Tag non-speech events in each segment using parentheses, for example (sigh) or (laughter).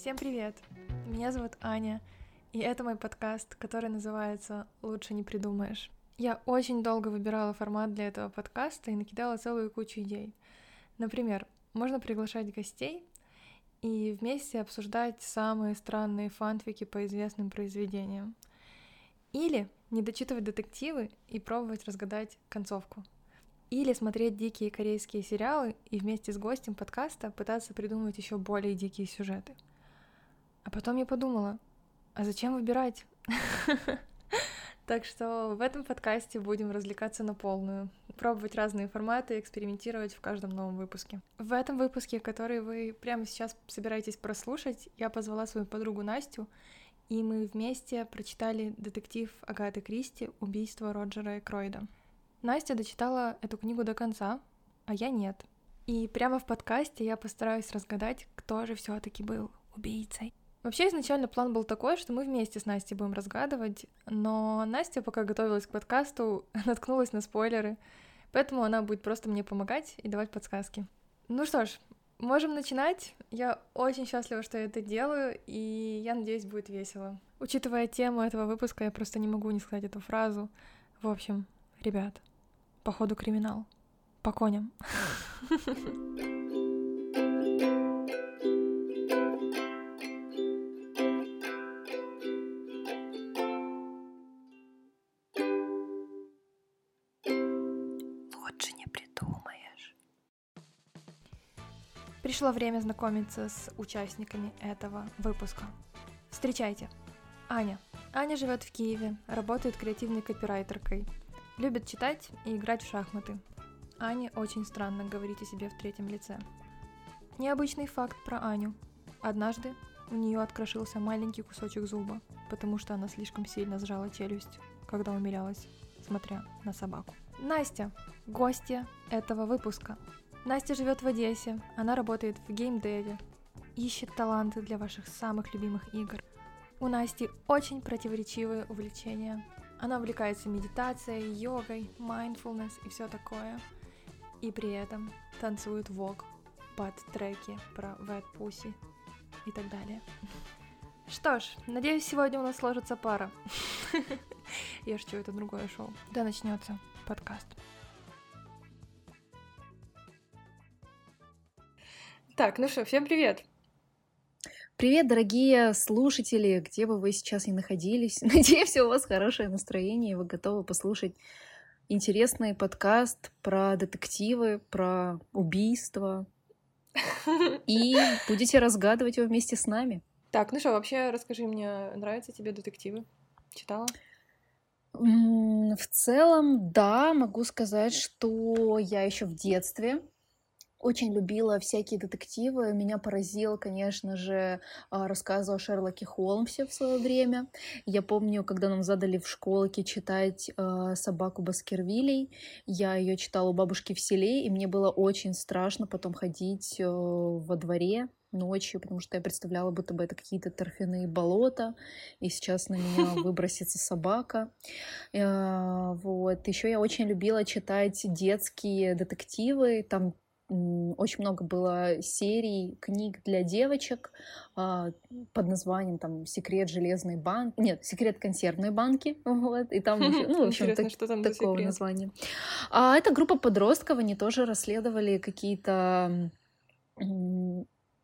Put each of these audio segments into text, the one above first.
Всем привет! Меня зовут Аня, и это мой подкаст, который называется «Лучше не придумаешь». Я очень долго выбирала формат для этого подкаста и накидала целую кучу идей. Например, можно приглашать гостей и вместе обсуждать самые странные фанфики по известным произведениям. Или не дочитывать детективы и пробовать разгадать концовку. Или смотреть дикие корейские сериалы и вместе с гостем подкаста пытаться придумывать еще более дикие сюжеты — а потом я подумала, а зачем выбирать? (laughs) Так что в этом подкасте будем развлекаться на полную, пробовать разные форматы, экспериментировать в каждом новом выпуске. В этом выпуске, который вы прямо сейчас собираетесь прослушать, я позвала свою подругу Настю, и мы вместе прочитали детектив Агаты Кристи «Убийство Роджера Экройда». Настя дочитала эту книгу до конца, а я нет. И прямо в подкасте я постараюсь разгадать, кто же все таки был убийцей. Вообще изначально план был такой, что мы вместе с Настей будем разгадывать, но Настя, пока готовилась к подкасту, (laughs) наткнулась на спойлеры, поэтому она будет просто мне помогать и давать подсказки. Ну что ж, можем начинать. Я очень счастлива, что я это делаю, и я надеюсь, будет весело. Учитывая тему этого выпуска, я просто не могу не сказать эту фразу. В общем, ребят, походу криминал. По коням. (laughs) Пришло время знакомиться с участниками этого выпуска. Встречайте. Аня. Аня живет в Киеве, работает креативной копирайтеркой, любит читать и играть в шахматы. Ане очень странно говорить о себе в третьем лице. Необычный факт про Аню. Однажды у нее открошился маленький кусочек зуба, потому что она слишком сильно сжала челюсть, когда умилялась, смотря на собаку. Настя, гостья этого выпуска. Настя живет в Одессе, она работает в геймдеве, ищет таланты для ваших самых любимых игр. У Насти очень противоречивые увлечения. Она увлекается медитацией, йогой, mindfulness и все такое. И при этом танцует вок под треки про wet pussy и так далее. Что ж, надеюсь, сегодня у нас сложится пара. (laughs) Я шучу, это другое шоу. Да начнется подкаст. Так, ну что, всем привет! Привет, дорогие слушатели, где бы вы сейчас ни находились. (laughs) Надеюсь, у вас хорошее настроение, и вы готовы послушать интересный подкаст про детективы, про убийства. (laughs) И будете разгадывать его вместе с нами. Так, ну что, вообще расскажи мне, нравятся тебе детективы? Читала? В целом, да, могу сказать, что я еще в детстве очень любила всякие детективы. Меня поразил, конечно же, а, рассказ о Шерлоке Холмсе в свое время. Я помню, когда нам задали в школке читать э, «Собаку Баскервилей», я ее читала у бабушки в селе, и мне было очень страшно потом ходить э, во дворе ночью, потому что я представляла, будто бы это какие-то торфяные болота, и сейчас на меня (laughs) выбросится собака. Э, вот. Еще я очень любила читать детские детективы, там очень много было серий книг для девочек а, под названием там «Секрет железной банки», нет, «Секрет консервной банки», (laughs) вот, и там, ну, в общем, так, такого названия. А эта группа подростков, они тоже расследовали какие-то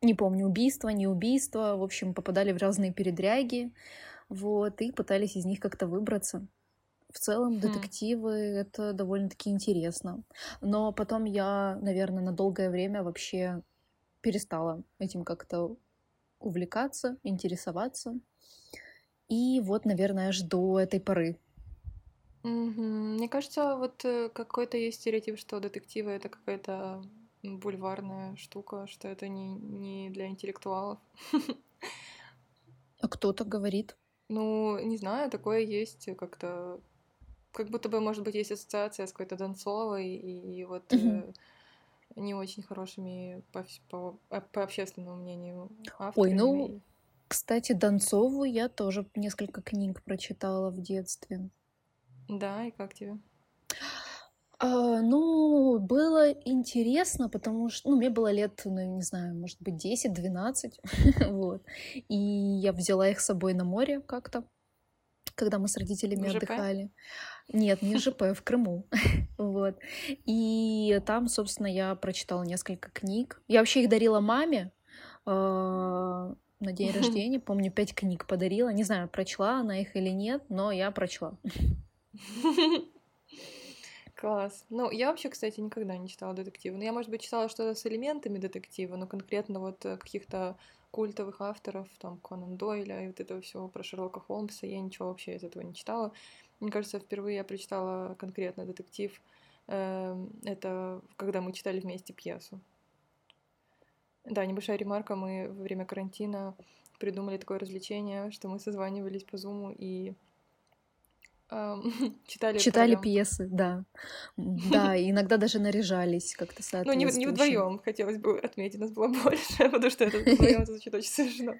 не помню, убийства, не убийства, в общем, попадали в разные передряги, вот, и пытались из них как-то выбраться. В целом, хм. детективы — это довольно-таки интересно. Но потом я, наверное, на долгое время вообще перестала этим как-то увлекаться, интересоваться. И вот, наверное, аж до этой поры. Мне кажется, вот э, какой-то есть стереотип, что детективы это какая-то бульварная штука, что это не, не для интеллектуалов. (laughs) А кто-то говорит. Ну, не знаю, такое есть как-то как будто бы, может быть, есть ассоциация с какой-то Донцовой и, и вот э, не очень хорошими по, по, а, по общественному мнению авторами. Ой, ну, кстати, Донцову я тоже несколько книг прочитала в детстве. Да, и как тебе? А, ну, было интересно, потому что, ну, мне было лет, ну, не знаю, может быть, 10-12, (laughs) вот. И я взяла их с собой на море как-то, когда мы с родителями ЖП? отдыхали. Нет, не ЖП, в Крыму, (laughs) вот. И там, собственно, я прочитала несколько книг. Я вообще их дарила маме а, на день рождения. Помню, пять книг подарила. Не знаю, прочла она их или нет, но я прочла. (laughs) Класс. Ну, я вообще, кстати, никогда не читала детективы. Ну, я, может быть, читала что-то с элементами детектива, но конкретно вот э, каких-то культовых авторов, там, Конан Дойля и вот этого всего про Шерлока Холмса, я ничего вообще из этого не читала. Мне кажется, впервые я прочитала конкретно детектив. эм, Это когда мы читали вместе пьесу. Да, небольшая ремарка. Мы во время карантина придумали такое развлечение, что мы созванивались по зуму и ам, (laughs) читали Читали вдвоем. пьесы, да. (laughs) Да, иногда даже наряжались как-то Ну, не, не соответствующе. вдвоем, хотелось бы отметить, нас было (laughs) больше, потому что это вдвоем звучит очень смешно.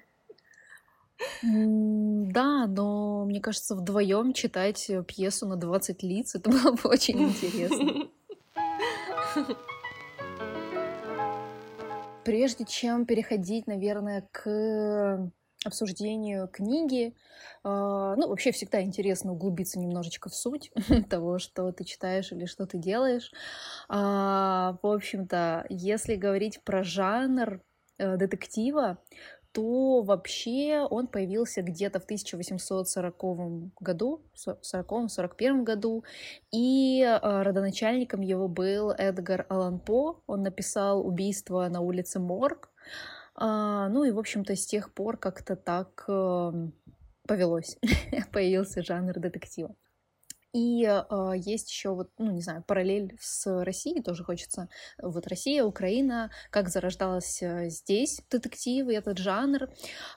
М, Да, но мне кажется, вдвоем читать э, пьесу на 20 лиц, это (laughs) было бы очень интересно. (laughs) Прежде чем переходить, наверное, к обсуждению книги, а, ну, вообще всегда интересно углубиться немножечко в суть (laughs) того, что ты читаешь или что ты делаешь. А, В общем-то, если говорить про жанр э, детектива, то вообще он появился где-то в 1840 году, со- 40-41 году, и э, родоначальником его был Эдгар Аллан По. Он написал «Убийство на улице Морг». А, ну и, в общем-то, с тех пор как-то так эм, повелось, (laughs) появился жанр детектива. И а, есть еще вот, ну не знаю, параллель с Россией тоже хочется. Вот Россия, Украина, как зарождалась э, здесь детективы, этот жанр.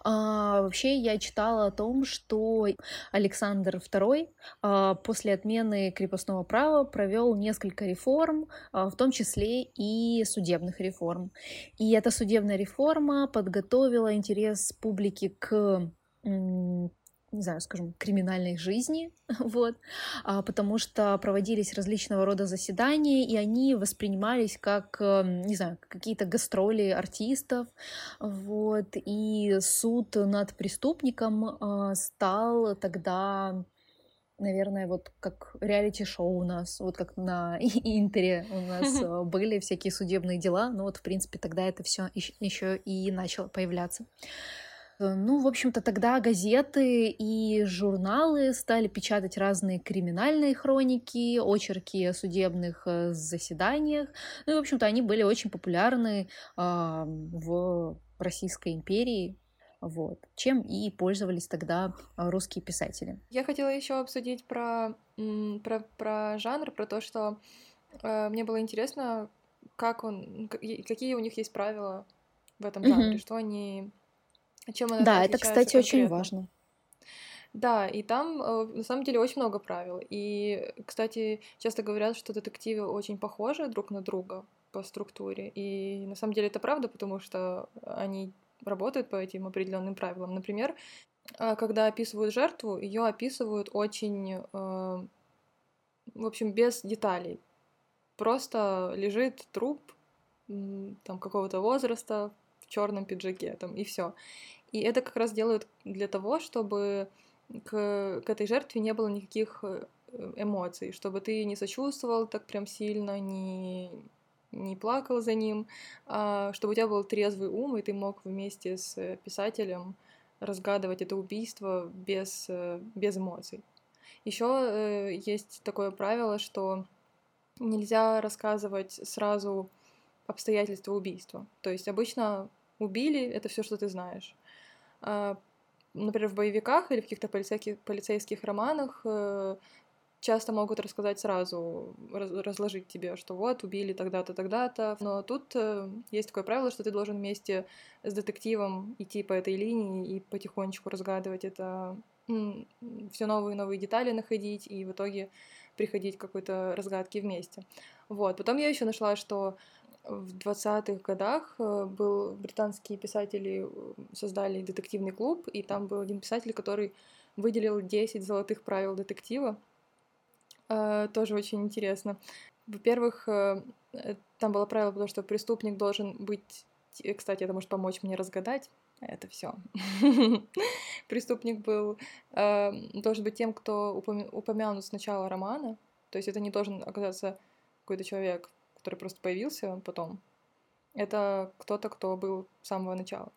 А, вообще я читала о том, что Александр II а, после отмены крепостного права провел несколько реформ, а, в том числе и судебных реформ. И эта судебная реформа подготовила интерес публики к не знаю, скажем, криминальной жизни, (laughs) вот, а, потому что проводились различного рода заседания, и они воспринимались как, э, не знаю, какие-то гастроли артистов, вот, и суд над преступником а, стал тогда наверное, вот как реалити-шоу у нас, вот как на (laughs) Интере у нас э, (laughs) были всякие судебные дела, ну вот, в принципе, тогда это все еще и начало появляться. Э, Ну, в общем-то, тогда газеты и журналы стали печатать разные криминальные хроники, очерки о судебных э, заседаниях. Ну и, в общем-то, они были очень популярны а, в Российской империи, вот, чем и пользовались тогда а, русские писатели. Я хотела еще обсудить про, про, про жанр, про то, что э, мне было интересно, как он, какие у них есть правила в этом жанре, Мгм. что они, чем он Да, это, кстати, очень важно. Да, и там э, на самом деле очень много правил. И, кстати, часто говорят, что детективы очень похожи друг на друга по структуре. И на самом деле это правда, потому что они работают по этим определенным правилам. Например, э, когда описывают жертву, ее описывают очень, э, в общем, без деталей. Просто лежит труп там какого-то возраста в черном пиджаке, там и все. И это как раз делают для того, чтобы к, к этой жертве не было никаких э, эмоций, чтобы ты не сочувствовал так прям сильно, не, не плакал за ним, а чтобы у тебя был трезвый ум, и ты мог вместе с э, писателем разгадывать это убийство без, э, без эмоций. Еще есть такое правило, что нельзя рассказывать сразу обстоятельства убийства. То есть обычно убили это все, что ты знаешь. А, Например, в боевиках или в каких-то полицейских, полицейских романах э, часто могут рассказать сразу, раз- разложить тебе, что вот, убили тогда-то, тогда-то. Но тут э, есть такое правило, что ты должен вместе с детективом идти по этой линии и потихонечку разгадывать это, все новые и новые детали находить и в итоге приходить к какой-то разгадке вместе. Вот. Потом я еще нашла, что в 20-х годах э, был британские писатели э, создали детективный клуб, и там был один писатель, который выделил 10 золотых правил детектива. Э, Тоже очень интересно. Во-первых, там было правило, потому что преступник должен быть... Кстати, это может помочь мне разгадать это все. (laughs) Преступник был должен быть тем, кто упомя- упомянут с начала романа. То есть это не должен оказаться какой-то человек, который просто появился потом. Это кто-то, кто был с самого начала.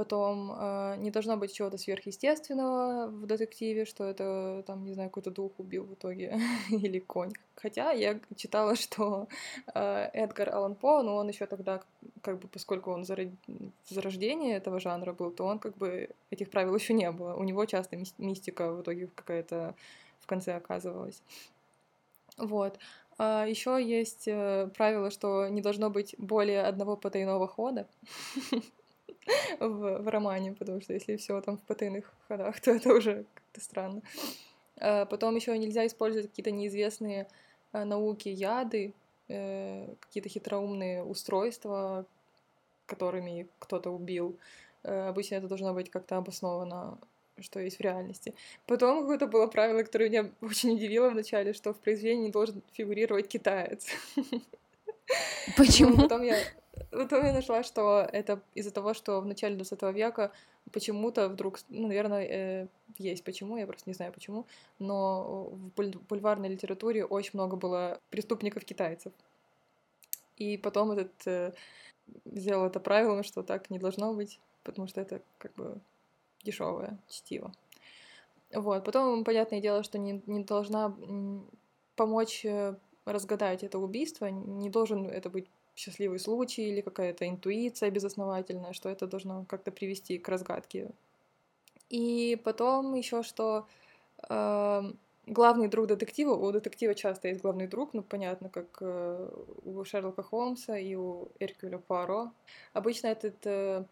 Потом э, не должно быть чего-то сверхъестественного в детективе, что это там, не знаю, какой-то дух убил в итоге (laughs) или конь. Хотя я читала, (laughs) что э, Эдгар Аллан По, ну он еще тогда, как бы, поскольку он зарождение этого жанра был, то он как бы этих правил еще не было. У него часто мистика в итоге какая-то в конце оказывалась. Вот. А еще есть э, правило, что не должно быть более одного потайного хода. (laughs) в, романе, потому что если все там в потайных ходах, (laughs) то это уже как-то странно. А потом еще нельзя использовать какие-то неизвестные а, науки, яды, э, какие-то хитроумные устройства, которыми кто-то убил. Э, обычно это должно быть как-то обосновано что есть в реальности. Потом какое-то было правило, которое меня (laughs) очень удивило вначале, что в произведении должен фигурировать китаец. (laughs) Почему? потом я Потом я нашла, что это из-за того, что в начале 20 века почему-то вдруг, ну, наверное, э, есть почему, я просто не знаю почему, но в бульварной литературе очень много было преступников-китайцев. И потом этот э, сделал это правилом, что так не должно быть, потому что это как бы дешевое чтиво. Вот. Потом, понятное дело, что не, не должна помочь э, разгадать это убийство, не должен это быть счастливый случай или какая-то интуиция безосновательная, что это должно как-то привести к разгадке. И потом еще что э, главный друг детектива, у детектива часто есть главный друг, ну понятно, как э, у Шерлока Холмса и у Эркюля Пуаро. Обычно этот э,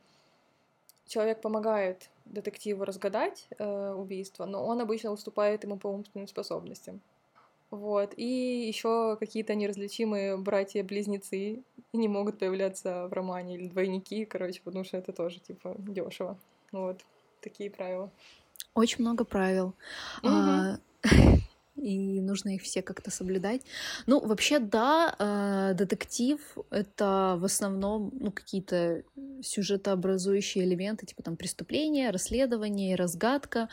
человек помогает детективу разгадать э, убийство, но он обычно уступает ему по умственным способностям. Вот. И еще какие-то неразличимые братья-близнецы не могут появляться в романе или двойники, короче, потому что это тоже типа дешево. Вот такие правила. Очень много правил. Угу. А, и нужно их все как-то соблюдать. Ну, вообще, да, э, детектив — это в основном ну, какие-то сюжетообразующие элементы, типа там преступления, расследование, разгадка.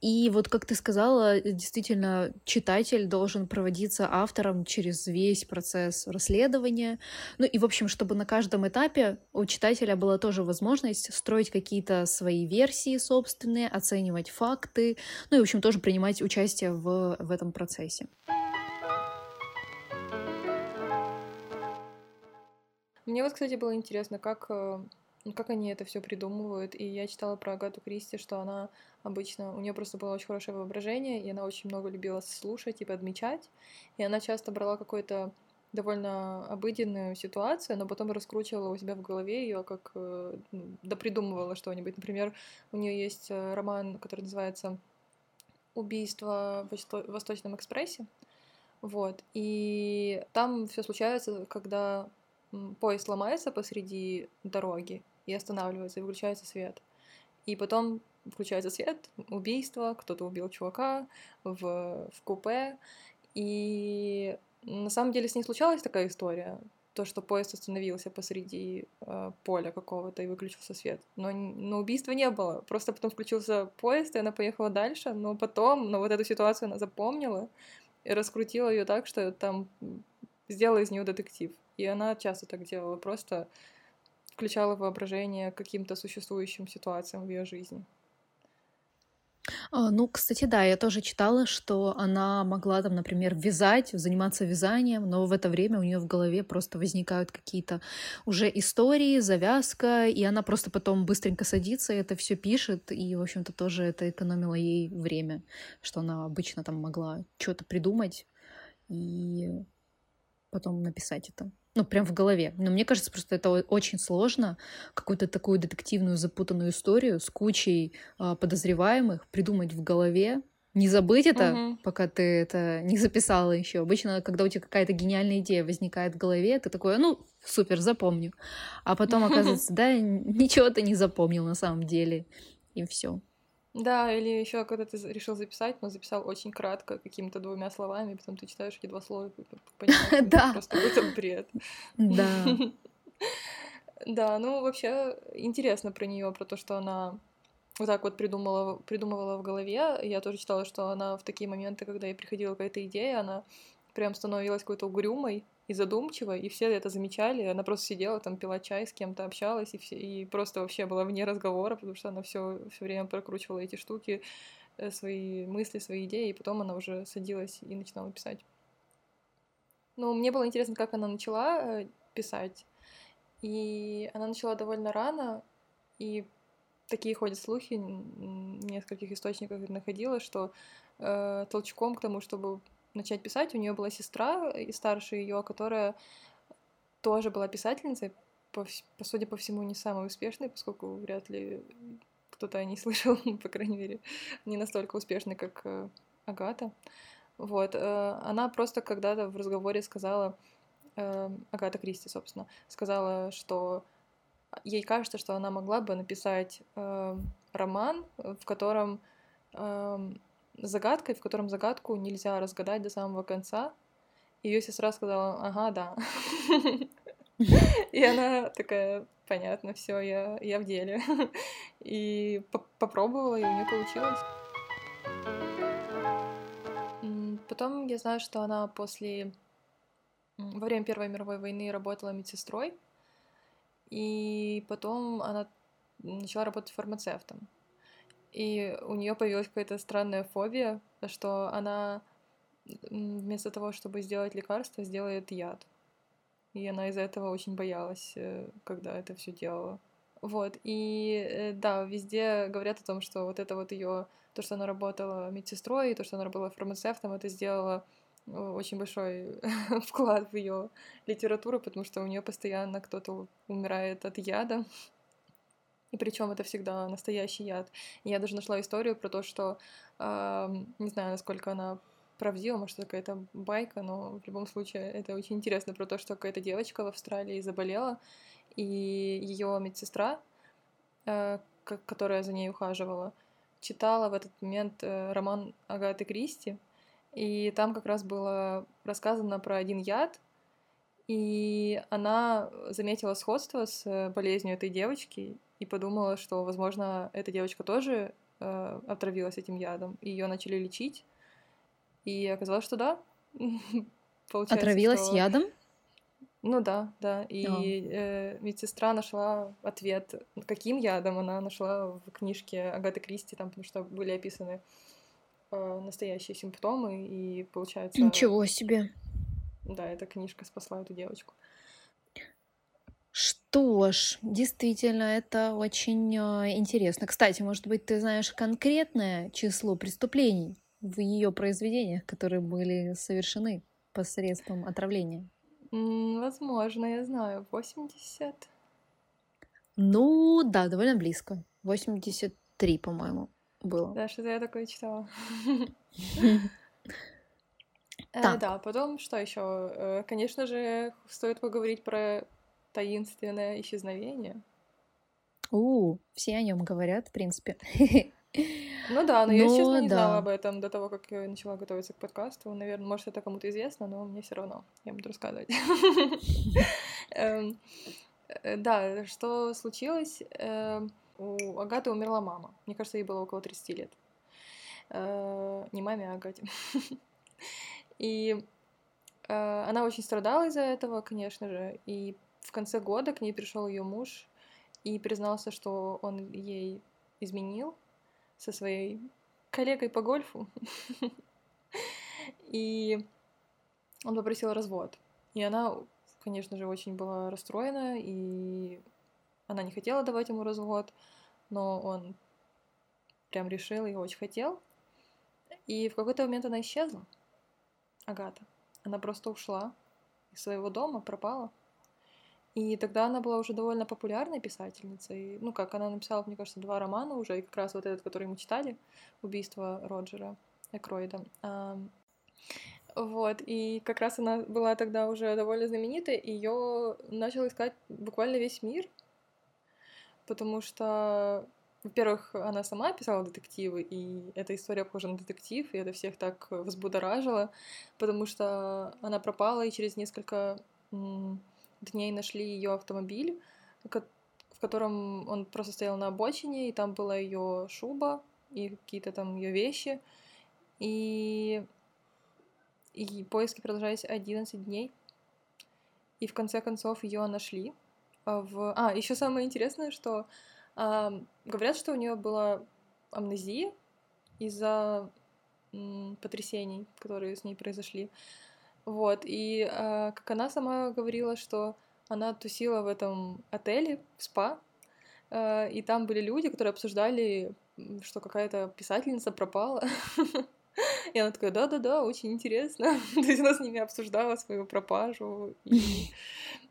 И вот, как ты сказала, действительно, читатель должен проводиться автором через весь процесс расследования. Ну и, в общем, чтобы на каждом этапе у читателя была тоже возможность строить какие-то свои версии собственные, оценивать факты, ну и, в общем, тоже принимать участие в, в этом этом процессе. Мне вот, кстати, было интересно, как, э, как они это все придумывают. И я читала про Агату Кристи, что она обычно, у нее просто было очень хорошее воображение, и она очень много любила слушать и подмечать. И она часто брала какой-то довольно обыденную ситуацию, но потом раскручивала у себя в голове ее, как э, допридумывала что-нибудь. Например, у нее есть э, роман, который называется убийство в Восточном экспрессе. Вот. И там все случается, когда поезд ломается посреди дороги и останавливается, и выключается свет. И потом включается свет, убийство, кто-то убил чувака в, в купе. И на самом деле с ней случалась такая история то, что поезд остановился посреди э, поля какого-то и выключился свет. Но, но убийства не было. Просто потом включился поезд, и она поехала дальше, но потом, но вот эту ситуацию она запомнила и раскрутила ее так, что там сделала из нее детектив. И она часто так делала, просто включала воображение каким-то существующим ситуациям в ее жизни. А, ну, кстати, да, я тоже читала, что она могла там, например, вязать, заниматься вязанием, но в это время у нее в голове просто возникают какие-то уже истории, завязка, и она просто потом быстренько садится это все пишет, и, в общем-то, тоже это экономило ей время, что она обычно там могла что-то придумать и потом написать это ну, прям в голове. Но мне кажется, просто это очень сложно, какую-то такую детективную запутанную историю с кучей а, подозреваемых придумать в голове, не забыть это, угу. пока ты это не записала еще. Обычно, когда у тебя какая-то гениальная идея возникает в голове, ты такой, ну, супер, запомню. А потом (laughs) оказывается, да, ничего ты не запомнил на самом деле. И все. Да, или еще когда ты решил записать, но записал очень кратко, какими-то двумя словами, и потом ты читаешь эти два слова и понимаешь, (laughs) да. просто какой-то бред. Да. (laughs) Да, ну вообще интересно про нее, про то, что она вот так вот придумала, придумывала в голове. Я тоже читала, что она в такие моменты, когда ей приходила какая-то идея, она прям становилась какой-то угрюмой и задумчивой, и все это замечали. Она просто сидела там, пила чай, с кем-то общалась, и, все, и просто вообще была вне разговора, потому что она все все время прокручивала эти штуки, э, свои мысли, свои идеи, и потом она уже садилась и начинала писать. Ну, мне было интересно, как она начала э, писать. И она начала довольно рано, и такие ходят слухи, в нескольких источниках находила, что э, толчком к тому, чтобы начать писать, у нее была сестра и старше ее, которая тоже была писательницей, по, по судя по всему, не самой успешной, поскольку вряд ли кто-то о ней (laughs) слышал, по крайней мере, не настолько успешной, как э, Агата. Вот, э, она просто когда-то в разговоре сказала, э, Агата Кристи, собственно, сказала, что ей кажется, что она могла бы написать роман, в котором э, загадкой, в котором загадку нельзя разгадать до самого конца. Ее сестра сказала, ага, да. И она такая, понятно, все, я, я в деле. И попробовала, и у нее получилось. Потом я знаю, что она после... Во время Первой мировой войны работала медсестрой, и потом она начала работать фармацевтом. И у нее появилась какая-то странная фобия, что она вместо того, чтобы сделать лекарство, сделает яд. И она из-за этого очень боялась, э, когда это все делала. Вот, и э, да, везде говорят о том, что вот это вот ее, то, что она работала медсестрой, и то, что она работала фармацевтом, это сделало очень большой (laughs) вклад в ее литературу, потому что у нее постоянно кто-то умирает от яда. И причем это всегда настоящий яд. Я даже нашла историю про то, что э, не знаю, насколько она правдива, может, какая-то байка, но в любом случае это очень интересно про то, что какая-то девочка в Австралии заболела, и ее медсестра, э, которая за ней ухаживала, читала в этот момент э, роман Агаты Кристи, и там как раз было рассказано про один яд, и она заметила сходство с болезнью этой девочки и подумала, что, возможно, эта девочка тоже э, отравилась этим ядом, и ее начали лечить. И оказалось, что да. (laughs) Получается, Отравилась что... ядом? Ну да, да. И э, медсестра нашла ответ, каким ядом она нашла в книжке Агаты Кристи, там, потому что были описаны э, настоящие симптомы, и получается... Ничего себе! Да, эта книжка спасла эту девочку. Что ж, действительно, это очень э, интересно. Кстати, может быть, ты знаешь конкретное число преступлений в ее произведениях, которые были совершены посредством отравления? Возможно, я знаю. 80? Ну, да, довольно близко. 83, по-моему было. Да, что-то я такое читала. (laughs) Э, да, потом что еще? Э, конечно же, стоит поговорить про таинственное исчезновение. У, все о нем говорят, в принципе. (laughs) Ну да, но, я, честно, не знала об этом до того, как я начала готовиться к подкасту. Наверное, может, это кому-то известно, но мне все равно. Я буду рассказывать. (laughs) Эм, э, да, что случилось? Эм, у Агаты умерла мама. Мне кажется, ей было около 30 лет. Э, не маме, а Агате. (laughs) И э, она очень страдала из-за этого, конечно же. И в конце года к ней пришел ее муж и признался, что он ей изменил со своей коллегой по гольфу. (laughs) И он попросил развод. И она, конечно же, очень была расстроена и она не хотела давать ему развод, но он прям решил и очень хотел. И в какой-то момент она исчезла, Агата. Она просто ушла из своего дома, пропала. И тогда она была уже довольно популярной писательницей. Ну, как она написала, мне кажется, два романа уже, и как раз вот этот, который мы читали, «Убийство Роджера Экройда». Вот, и как раз она была тогда уже довольно знаменитой, ее начал искать буквально весь мир, потому что во-первых, она сама писала детективы, и эта история похожа на детектив, и это всех так взбудоражило, потому что она пропала, и через несколько дней нашли ее автомобиль, в котором он просто стоял на обочине, и там была ее шуба и какие-то там ее вещи. И, и поиски продолжались 11 дней. И в конце концов ее нашли. А в... А, еще самое интересное, что а, говорят, что у нее была амнезия из-за потрясений, которые с ней произошли. Вот, и а, как она сама говорила, что она тусила в этом отеле, в спа, а, и там были люди, которые обсуждали, что какая-то писательница пропала. (laughs) И она такая, да-да-да, очень интересно. (laughs) То есть она с ними обсуждала свою пропажу. И,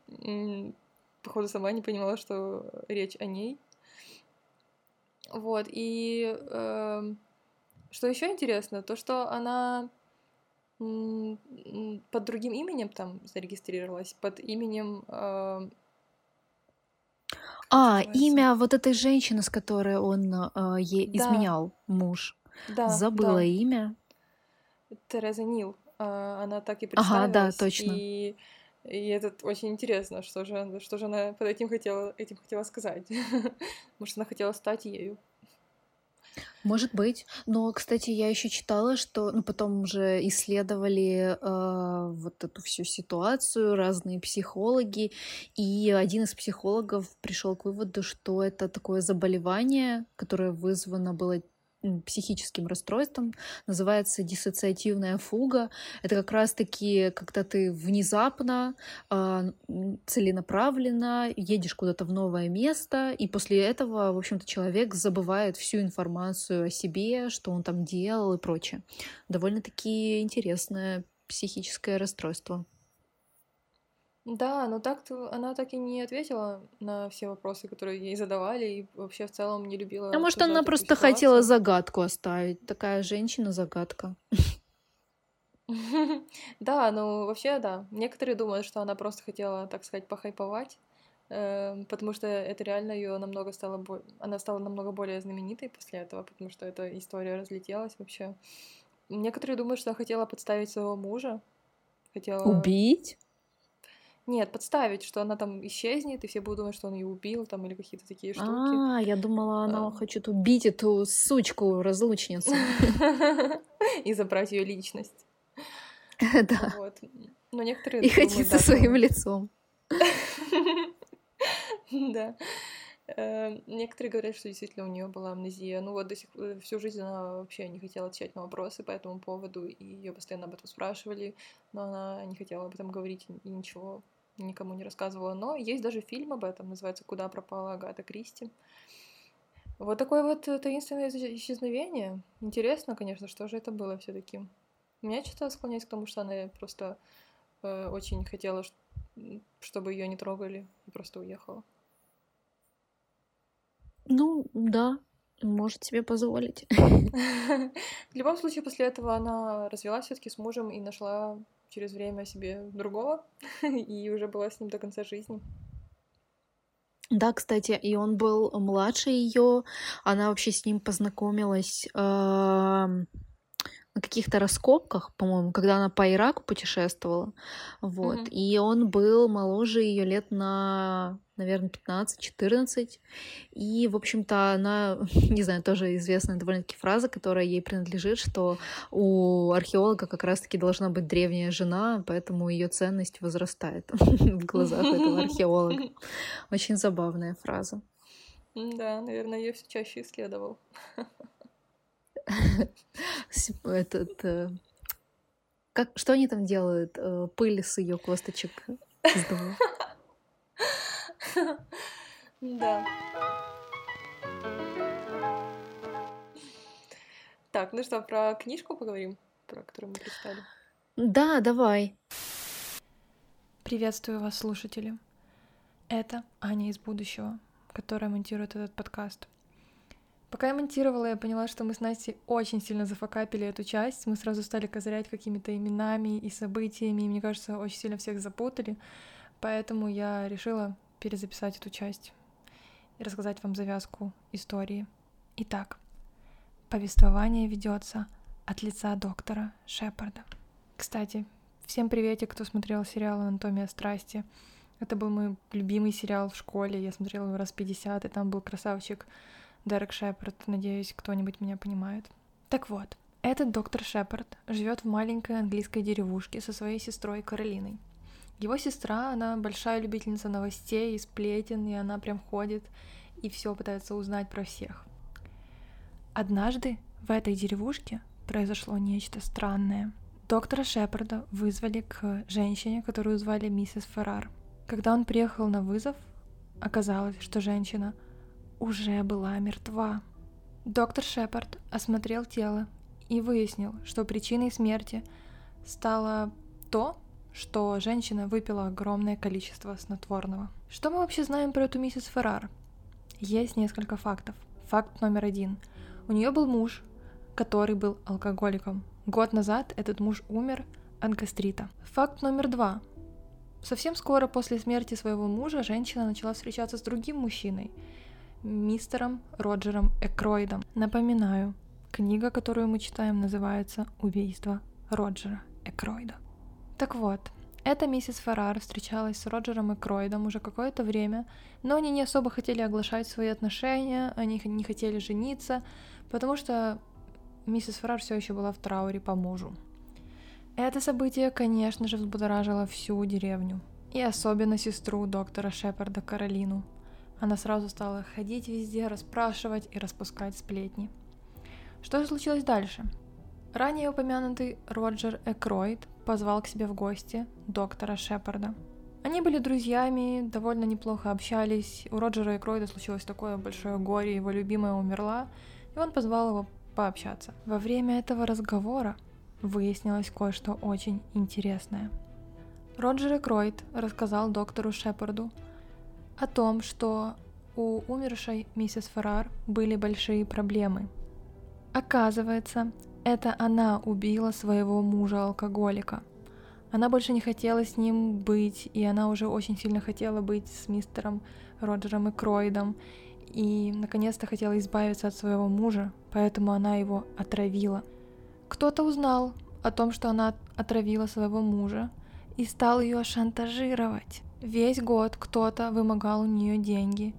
(laughs) походу, сама не понимала, что речь о ней. Вот, и э, что еще интересно, то, что она под другим именем там зарегистрировалась, под именем... Э, а, имя вот этой женщины, с которой он э, ей да. изменял муж. Да, Забыла да. имя. Тереза Нил. Э, она так и представилась. Ага, да, точно. И и это очень интересно, что же, что же она под этим хотела, этим хотела сказать. (laughs) Может, она хотела стать ею. Может быть. Но, кстати, я еще читала, что ну, потом уже исследовали э, вот эту всю ситуацию разные психологи, и один из психологов пришел к выводу, что это такое заболевание, которое вызвано было психическим расстройством, называется диссоциативная фуга. Это как раз-таки, когда ты внезапно, э, целенаправленно едешь куда-то в новое место, и после этого, в общем-то, человек забывает всю информацию о себе, что он там делал и прочее. Довольно-таки интересное психическое расстройство. Да, но так она так и не ответила на все вопросы, которые ей задавали, и вообще в целом не любила. А может, она просто ситуацию. хотела загадку оставить. Такая женщина-загадка. (laughs) Да, ну вообще да. Некоторые думают, что она просто хотела, так сказать, похайповать, эм, потому что это реально ее намного стало... Она стала намного более знаменитой после этого, потому что эта история разлетелась вообще. Некоторые думают, что она хотела подставить своего мужа. Хотела... Убить? Нет, подставить, что она там исчезнет, и все будут думать, что он ее убил, там, или какие-то такие штуки. А, я думала, она а... хочет убить эту сучку, разлучницу. (laughs) И забрать ее личность. (laughs) Да. Вот. Но некоторые... И ходить со своим лицом. (laughs) Да. Э, некоторые говорят, что действительно у нее была амнезия. Ну вот до сих э, всю жизнь она вообще не хотела отвечать на вопросы по этому поводу, и ее постоянно об этом спрашивали, но она не хотела об этом говорить и ничего никому не рассказывала. Но есть даже фильм об этом, называется «Куда пропала Агата Кристи». Вот такое вот таинственное исчезновение. Интересно, конечно, что же это было все таки Меня что-то склоняется к тому, что она просто э, очень хотела, чтобы ее не трогали, и просто уехала. Ну, да, может себе позволить. (laughs) В любом случае, после этого она развелась все таки с мужем и нашла через время себе другого, (laughs) и уже была с ним до конца жизни. Да, кстати, и он был младше ее. Она вообще с ним познакомилась э, на каких-то раскопках, по-моему, когда она по Ираку путешествовала. Вот. Mm-hmm. И он был моложе ее лет на наверное, 15-14. И, в общем-то, она, (laughs) не знаю, тоже известная довольно-таки фраза, которая ей принадлежит, что у археолога как раз-таки должна быть древняя жена, поэтому ее ценность возрастает (laughs) в глазах этого археолога. (laughs) Очень забавная фраза. Да, наверное, ее все чаще исследовал. (laughs) Этот... Э, как, что они там делают? Э, пыль с ее косточек. Да. Так, ну что, про книжку поговорим, про которую мы прочитали? Да, давай. Приветствую вас, слушатели. Это Аня из будущего, которая монтирует этот подкаст. Пока я монтировала, я поняла, что мы с Настей очень сильно зафакапили эту часть. Мы сразу стали козырять какими-то именами и событиями, и, мне кажется, очень сильно всех запутали. Поэтому я решила перезаписать эту часть. и рассказать вам завязку истории. Итак, повествование ведется от лица доктора Шепарда. Кстати, всем приветик, кто смотрел сериал «Анатомия страсти». Это был мой любимый сериал в школе, я смотрела его раз 50, и там был красавчик Дерек Шепард. Надеюсь, кто-нибудь меня понимает. Так вот, этот доктор Шепард живет в маленькой английской деревушке со своей сестрой Каролиной. Его сестра, она большая любительница новостей и сплетен, и она прям ходит и все пытается узнать про всех. Однажды в этой деревушке произошло нечто странное. Доктора Шепарда вызвали к женщине, которую звали миссис Феррар. Когда он приехал на вызов, оказалось, что женщина уже была мертва. Доктор Шепард осмотрел тело и выяснил, что причиной смерти стало то, что женщина выпила огромное количество снотворного. Что мы вообще знаем про эту миссис Феррар? Есть несколько фактов. Факт номер один. У нее был муж, который был алкоголиком. Год назад этот муж умер от гастрита. Факт номер два. Совсем скоро после смерти своего мужа женщина начала встречаться с другим мужчиной, мистером Роджером Экроидом. Напоминаю, книга, которую мы читаем, называется «Убийство Роджера Экроида». Так вот, эта миссис Феррар встречалась с Роджером и Кроидом уже какое-то время, но они не особо хотели оглашать свои отношения, они не хотели жениться, потому что миссис Феррар все еще была в трауре по мужу. Это событие, конечно же, взбудоражило всю деревню, и особенно сестру доктора Шепарда Каролину. Она сразу стала ходить везде, расспрашивать и распускать сплетни. Что же случилось дальше? Ранее упомянутый Роджер Экроид позвал к себе в гости доктора Шепарда. Они были друзьями, довольно неплохо общались. У Роджера Экроида случилось такое большое горе, его любимая умерла, и он позвал его пообщаться. Во время этого разговора выяснилось кое-что очень интересное. Роджер Экроид рассказал доктору Шепарду о том, что у умершей миссис Феррар были большие проблемы. Оказывается, это она убила своего мужа-алкоголика. Она больше не хотела с ним быть, и она уже очень сильно хотела быть с мистером Роджером и Кроидом, и наконец-то хотела избавиться от своего мужа, поэтому она его отравила. Кто-то узнал о том, что она отравила своего мужа, и стал ее шантажировать. Весь год кто-то вымогал у нее деньги,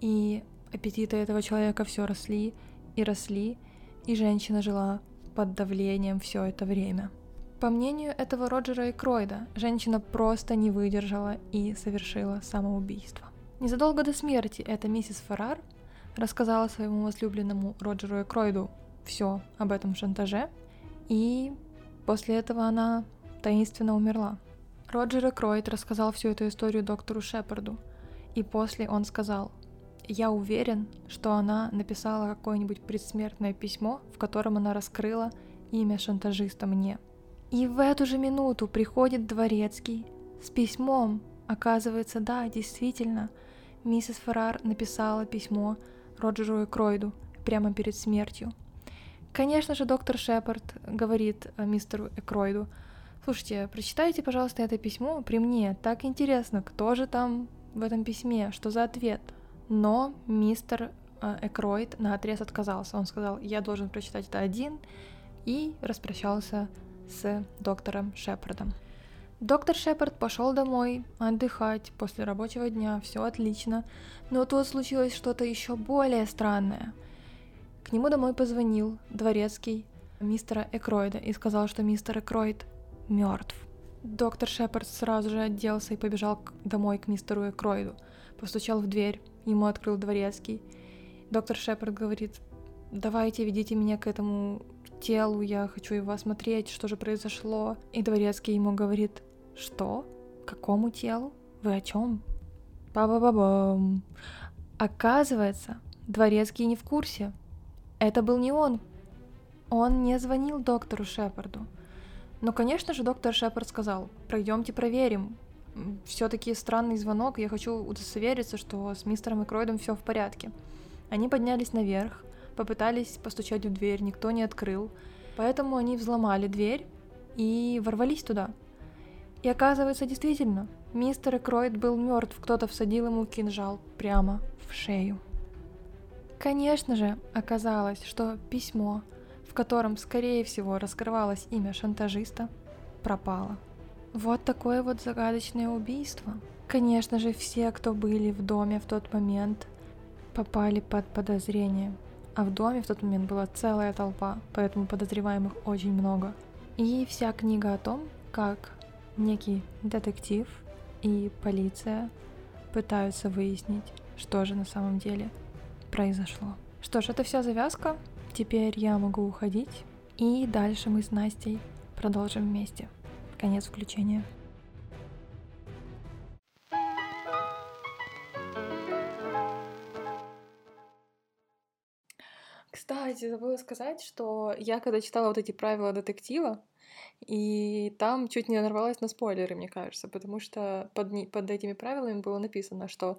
и аппетиты этого человека все росли и росли, и женщина жила под давлением все это время. По мнению этого Роджера и Кройда, женщина просто не выдержала и совершила самоубийство. Незадолго до смерти эта миссис Феррар рассказала своему возлюбленному Роджеру и Кройду все об этом шантаже, и после этого она таинственно умерла. Роджер Кройд рассказал всю эту историю доктору Шепарду, и после он сказал – я уверен, что она написала какое-нибудь предсмертное письмо, в котором она раскрыла имя шантажиста мне. И в эту же минуту приходит дворецкий с письмом. Оказывается, да, действительно, миссис Феррар написала письмо Роджеру Экройду прямо перед смертью. Конечно же, доктор Шепард говорит э, мистеру Экройду, слушайте, прочитайте, пожалуйста, это письмо при мне, так интересно, кто же там в этом письме, что за ответ. Но мистер э, Экроид на отрез отказался. Он сказал, я должен прочитать это один, и распрощался с доктором Шепардом. Доктор Шепард пошел домой отдыхать после рабочего дня, все отлично, но тут случилось что-то еще более странное. К нему домой позвонил дворецкий мистера Экроида и сказал, что мистер Экроид мертв. Доктор Шепард сразу же оделся и побежал домой к мистеру Экроиду, постучал в дверь, ему открыл дворецкий. Доктор Шепард говорит, давайте, ведите меня к этому телу, я хочу его осмотреть, что же произошло. И дворецкий ему говорит, что? Какому телу? Вы о чем? Ба-ба-ба-бам. Оказывается, дворецкий не в курсе. Это был не он. Он не звонил доктору Шепарду. Но, конечно же, доктор Шепард сказал, пройдемте проверим, все-таки странный звонок, я хочу удостовериться, что с мистером Экройдом все в порядке. Они поднялись наверх, попытались постучать в дверь, никто не открыл, поэтому они взломали дверь и ворвались туда. И оказывается, действительно, мистер Экройд был мертв, кто-то всадил ему кинжал прямо в шею. Конечно же, оказалось, что письмо, котором, скорее всего, раскрывалось имя шантажиста, пропало. Вот такое вот загадочное убийство. Конечно же, все, кто были в доме в тот момент, попали под подозрение. А в доме в тот момент была целая толпа, поэтому подозреваемых очень много. И вся книга о том, как некий детектив и полиция пытаются выяснить, что же на самом деле произошло. Что ж, это вся завязка. Теперь я могу уходить. И дальше мы с Настей продолжим вместе. Конец включения. Кстати, забыла сказать, что я когда читала вот эти правила детектива, и там чуть не нарвалась на спойлеры, мне кажется, потому что под, под этими правилами было написано, что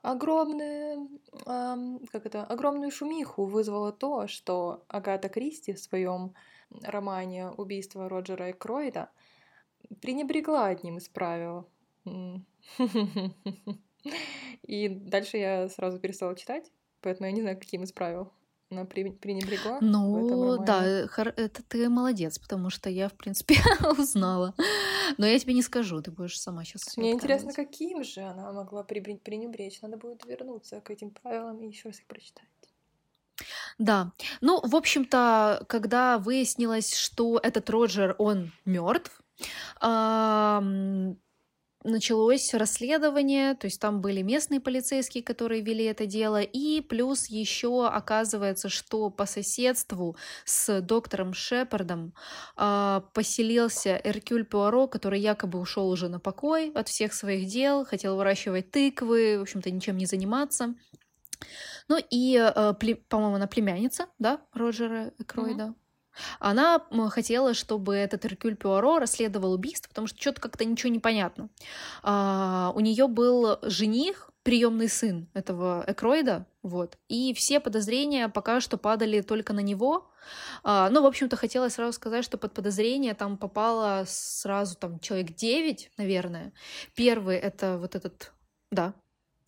огромные, эм, как это, огромную шумиху вызвало то, что Агата Кристи в своем романе «Убийство Роджера и Кройда» пренебрегла одним из правил. (laughs) И дальше я сразу перестала читать, поэтому я не знаю, каким из правил она пренебрегла. Ну, да, это ты молодец, потому что я, в принципе, (laughs) узнала. Но я тебе не скажу, ты будешь сама сейчас. Мне интересно, каким же она могла пренебречь. Надо будет вернуться к этим правилам и еще раз их прочитать. Да. Ну, в общем-то, когда выяснилось, что этот Роджер, он мертв, началось расследование, то есть там были местные полицейские, которые вели это дело, и плюс еще оказывается, что по соседству с доктором Шепардом э, поселился Эркюль Пуаро, который якобы ушел уже на покой от всех своих дел, хотел выращивать тыквы, в общем-то ничем не заниматься. Ну и, э, по-моему, она племянница, да, Роджера Кройда. Mm-hmm. Она хотела, чтобы этот Эркюль Пуаро расследовал убийство, потому что что-то как-то ничего не понятно. А, у нее был жених, приемный сын этого Экроида, вот, и все подозрения пока что падали только на него. А, ну, в общем-то, хотела сразу сказать, что под подозрение там попало сразу там человек 9, наверное. Первый — это вот этот, да,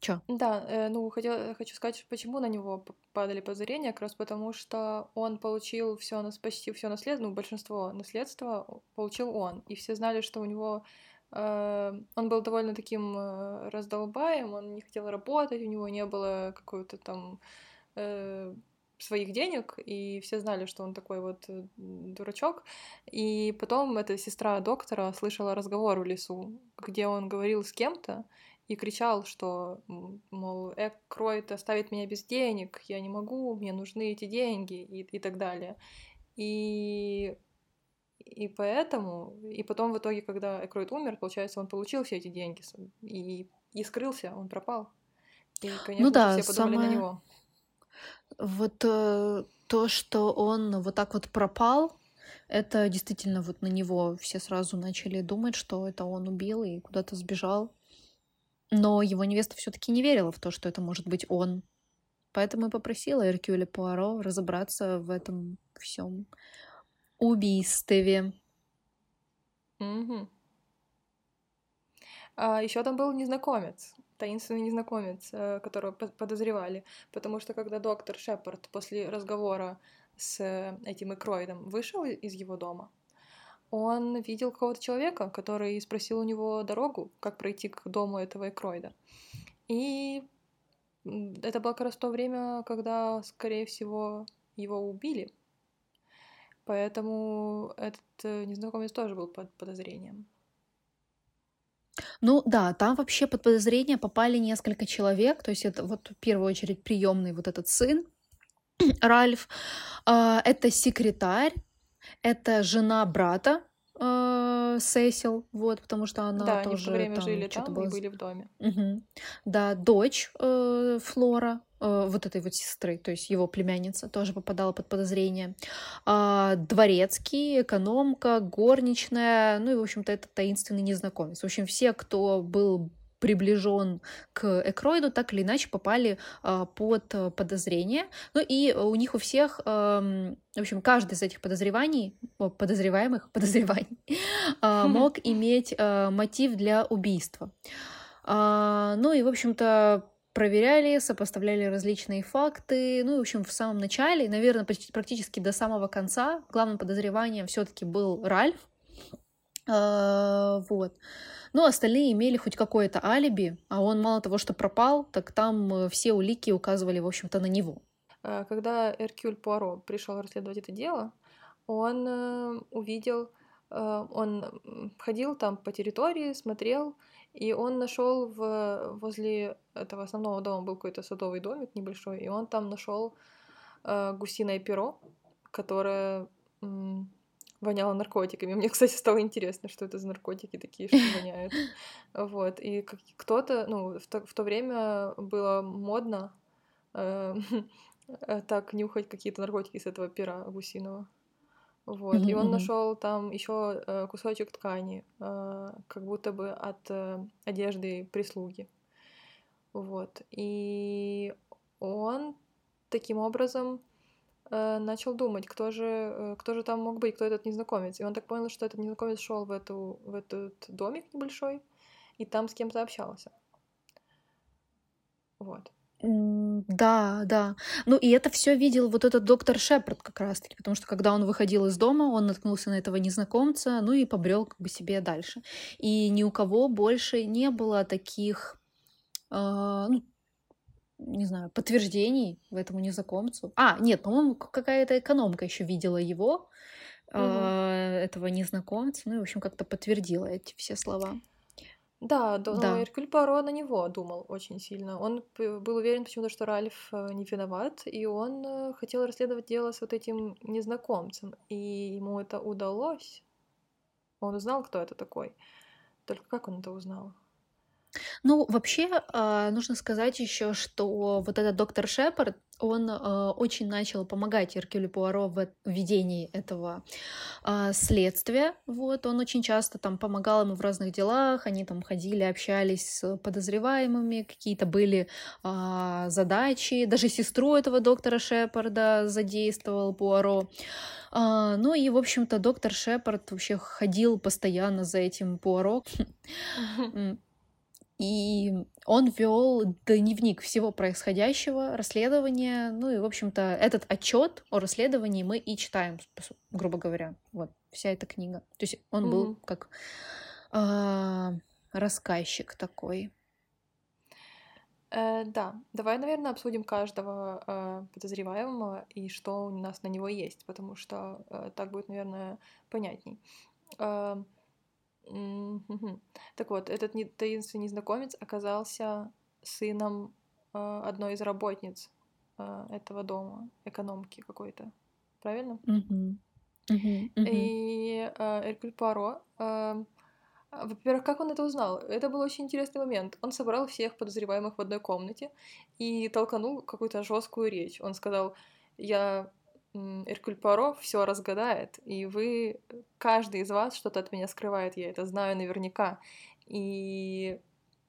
Чё? Да, э, ну хотела, хочу сказать, почему на него падали подозрения, как раз потому, что он получил все, почти все наследство, ну, большинство наследства получил он, и все знали, что у него э, он был довольно таким э, раздолбаем, он не хотел работать, у него не было какого-то там э, своих денег, и все знали, что он такой вот дурачок. И потом эта сестра доктора слышала разговор в лесу, где он говорил с кем-то, и кричал, что, мол, Экройт оставит меня без денег, я не могу, мне нужны эти деньги и, и так далее. И, и поэтому, и потом в итоге, когда Экройт умер, получается, он получил все эти деньги и, и скрылся, он пропал. И, конечно, ну да, все подумали самое... на него. Вот э, то, что он вот так вот пропал, это действительно вот на него все сразу начали думать, что это он убил и куда-то сбежал. Но его невеста все-таки не верила в то, что это может быть он. Поэтому и попросила Эркюля Пуаро разобраться в этом всем убийстве. Угу. А еще там был незнакомец, таинственный незнакомец, э, которого подозревали, потому что когда доктор Шепард после разговора с э, этим Экроидом вышел из его дома, он видел какого-то человека, который спросил у него дорогу, как пройти к дому этого Экройда. И это было как раз то время, когда, скорее всего, его убили. Поэтому этот э, незнакомец тоже был под подозрением. Ну да, там вообще под подозрение попали несколько человек. То есть это вот в первую очередь приемный вот этот сын (clears throat) Ральф. А, это секретарь это жена брата э, Сесил, вот, потому что она да, тоже они время там жили там было... и были в доме. Угу. Да, дочь э, Флора, э, вот этой вот сестры, то есть его племянница, тоже попадала под подозрение. А, дворецкий, экономка, горничная, ну и, в общем-то, это таинственный незнакомец. В общем, все, кто был приближен к Экроиду, так или иначе попали а, под подозрение. Ну и у них у всех, в общем, каждый из этих подозреваний, подозреваемых, (laughs) подозреваний, мог иметь мотив для убийства. Ну и, в общем-то, проверяли, сопоставляли различные факты. Ну и, в общем, в самом начале, наверное, почти, практически до самого конца главным подозреванием все-таки был Ральф. А, вот. Но остальные имели хоть какое-то алиби, а он мало того, что пропал, так там э, все улики указывали, в общем-то, на него. А, когда Эркюль Пуаро пришел расследовать это дело, он э, увидел, э, он ходил там по территории, смотрел, и он нашел в, возле этого основного дома был какой-то садовый домик небольшой, и он там нашел гусиное перо, которое воняло наркотиками. Мне, кстати, стало интересно, что это за наркотики такие, что воняют. (laughs) Вот. И кто-то, ну, в то, в то время было модно э, (laughs) так нюхать какие-то наркотики с этого пера гусиного. Вот. Mm-hmm. И он нашел там еще э, кусочек ткани, э, как будто бы от э, одежды прислуги. Вот. И он таким образом э, начал думать, кто же, э, кто же там мог быть, кто этот незнакомец. И он так понял, что этот незнакомец шел в, эту, в этот домик небольшой и там с кем-то общался. Вот. Да, да. Ну и это все видел вот этот доктор Шепард как раз-таки, потому что когда он выходил из дома, он наткнулся на этого незнакомца, ну и побрел как бы себе дальше. И ни у кого больше не было таких, э, ну, не знаю, подтверждений в этому незнакомцу. А, нет, по-моему, какая-то экономка еще видела его, э, этого незнакомца, ну и, в общем, как-то подтвердила эти все слова. Да, да. но Эркюль Пуаро на него думал очень сильно. Он был уверен почему-то, что Ральф э, не виноват, и он э, хотел расследовать дело с вот этим незнакомцем, и ему это удалось. Он узнал, кто это такой. Только как он это узнал? Ну, вообще, а, нужно сказать еще, что вот этот доктор Шепард, он а, очень начал помогать Эркюлю Пуаро в ведении этого а, следствия. Вот, он очень часто там помогал ему в разных делах, они там ходили, общались с подозреваемыми, какие-то были задачи. Даже сестру этого доктора Шепарда задействовал Пуаро. ну и, в общем-то, доктор Шепард вообще ходил постоянно за этим Пуаро. И он вел дневник всего происходящего, расследования. Ну и, в общем-то, этот отчет о расследовании мы и читаем, грубо говоря. Вот вся эта книга. То есть он mm-hmm. был как э, рассказчик такой. Э, да, давай, наверное, обсудим каждого э, подозреваемого и что у нас на него есть, потому что э, так будет, наверное, понятней. Э, так вот, этот не- таинственный незнакомец оказался сыном э, одной из работниц э, этого дома, экономки какой-то. Правильно? Мгм. Мгм. И э, Эркюль Пуаро, э, во-первых, как он это узнал? Это был очень интересный момент. Он собрал всех подозреваемых в одной комнате и толканул какую-то жесткую речь. Он сказал, я Эркюль Пуаро все разгадает, и вы, каждый из вас что-то от меня скрывает, я это знаю наверняка. И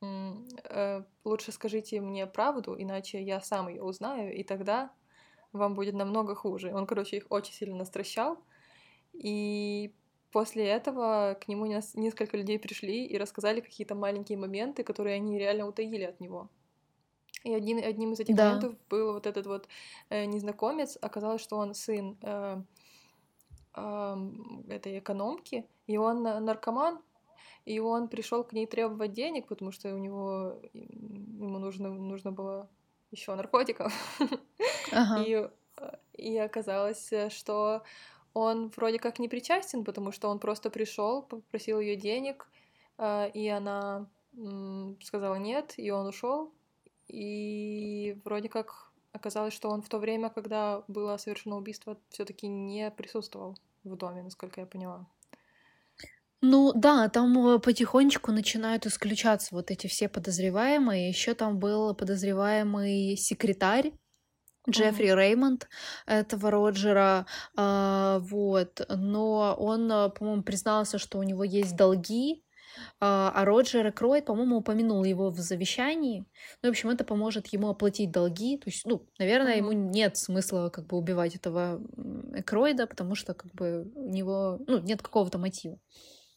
э, лучше скажите мне правду, иначе я сам ее узнаю, и тогда вам будет намного хуже. Он, короче, их очень сильно настращал, и после этого к нему несколько людей пришли и рассказали какие-то маленькие моменты, которые они реально утаили от него. И один, одним из этих да. моментов был вот этот вот э, незнакомец. Оказалось, что он сын э, э, этой экономки, и он наркоман, и он пришел к ней требовать денег, потому что у него ему нужно, нужно было еще наркотиков. Ага. И, и оказалось, что он вроде как не причастен, потому что он просто пришел, попросил ее денег, э, и она сказала нет, и он ушел, и вроде как оказалось, что он в то время, когда было совершено убийство, все-таки не присутствовал в доме, насколько я поняла. Ну да, там э, потихонечку начинают исключаться вот эти все подозреваемые. Еще там был подозреваемый секретарь Джеффри mm-hmm. Реймонд этого Роджера, э, вот, но он, э, по-моему, признался, что у него есть долги, А, а Роджер Экройд, по-моему, упомянул его в завещании. Ну, в общем, это поможет ему оплатить долги. То есть, ну, наверное, ему нет смысла как бы убивать этого Экройда, потому что как бы у него, ну, нет какого-то мотива.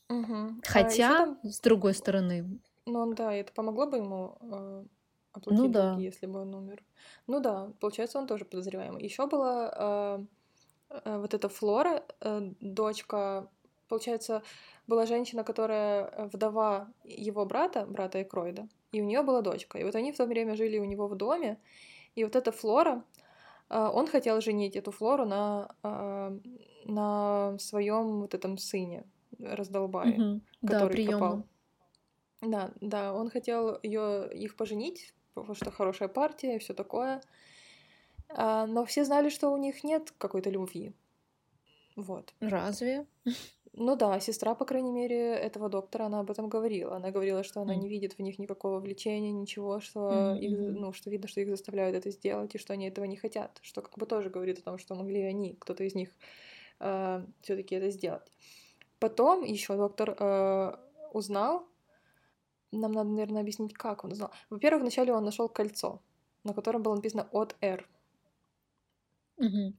Угу. Хотя, там... с другой стороны... Ну, да, это помогло бы ему э, оплатить ну, долги, да. если бы он умер. Ну да, получается, он тоже подозреваемый. Еще была э, э, вот эта Флора, э, дочка, получается, была женщина, которая э, вдова его брата, брата Экройда, и у нее была дочка. И вот они в то время жили у него в доме, и вот эта Флора, э, он хотел женить эту Флору на, э, на своем вот этом сыне, раздолбае, угу. который да, пропал. Да, да, он хотел ее, их поженить, потому что хорошая партия и все такое. А, но все знали, что у них нет какой-то любви. Вот. Разве? Ну да, сестра, по крайней мере, этого доктора, она об этом говорила. Она говорила, что она mm. не видит в них никакого влечения, ничего, что mm-hmm. их, ну, что видно, что их заставляют это сделать, и что они этого не хотят. Что как бы тоже говорит о том, что могли они, кто-то из них, э, все-таки это сделать. Потом еще доктор э, узнал, нам надо, наверное, объяснить, как он узнал. Во-первых, вначале он нашел кольцо, на котором было написано от Р угу.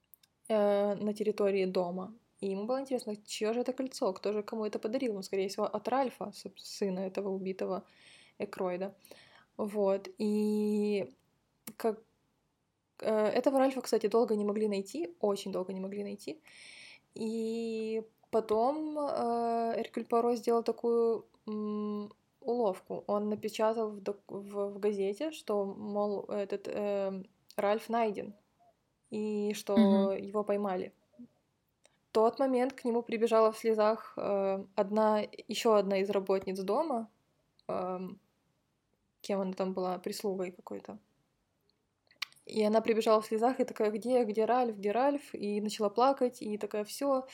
э, на территории дома. И ему было интересно, чье же это кольцо, кто же кому это подарил. Ну, скорее всего, от Ральфа, сына этого убитого Экройда. Вот. И как... Э, этого Ральфа, кстати, долго не могли найти, очень долго не могли найти. И потом э, Эркюль Паро сделал такую уловку. Он напечатал в, в, в газете, что, мол, этот э, Ральф найден, и что угу. его поймали тот момент к нему прибежала в слезах э, одна, еще одна из работниц дома, э, кем она там была, прислугой какой-то. И она прибежала в слезах и такая, где, где Ральф, где Ральф? И начала плакать, и такая, все,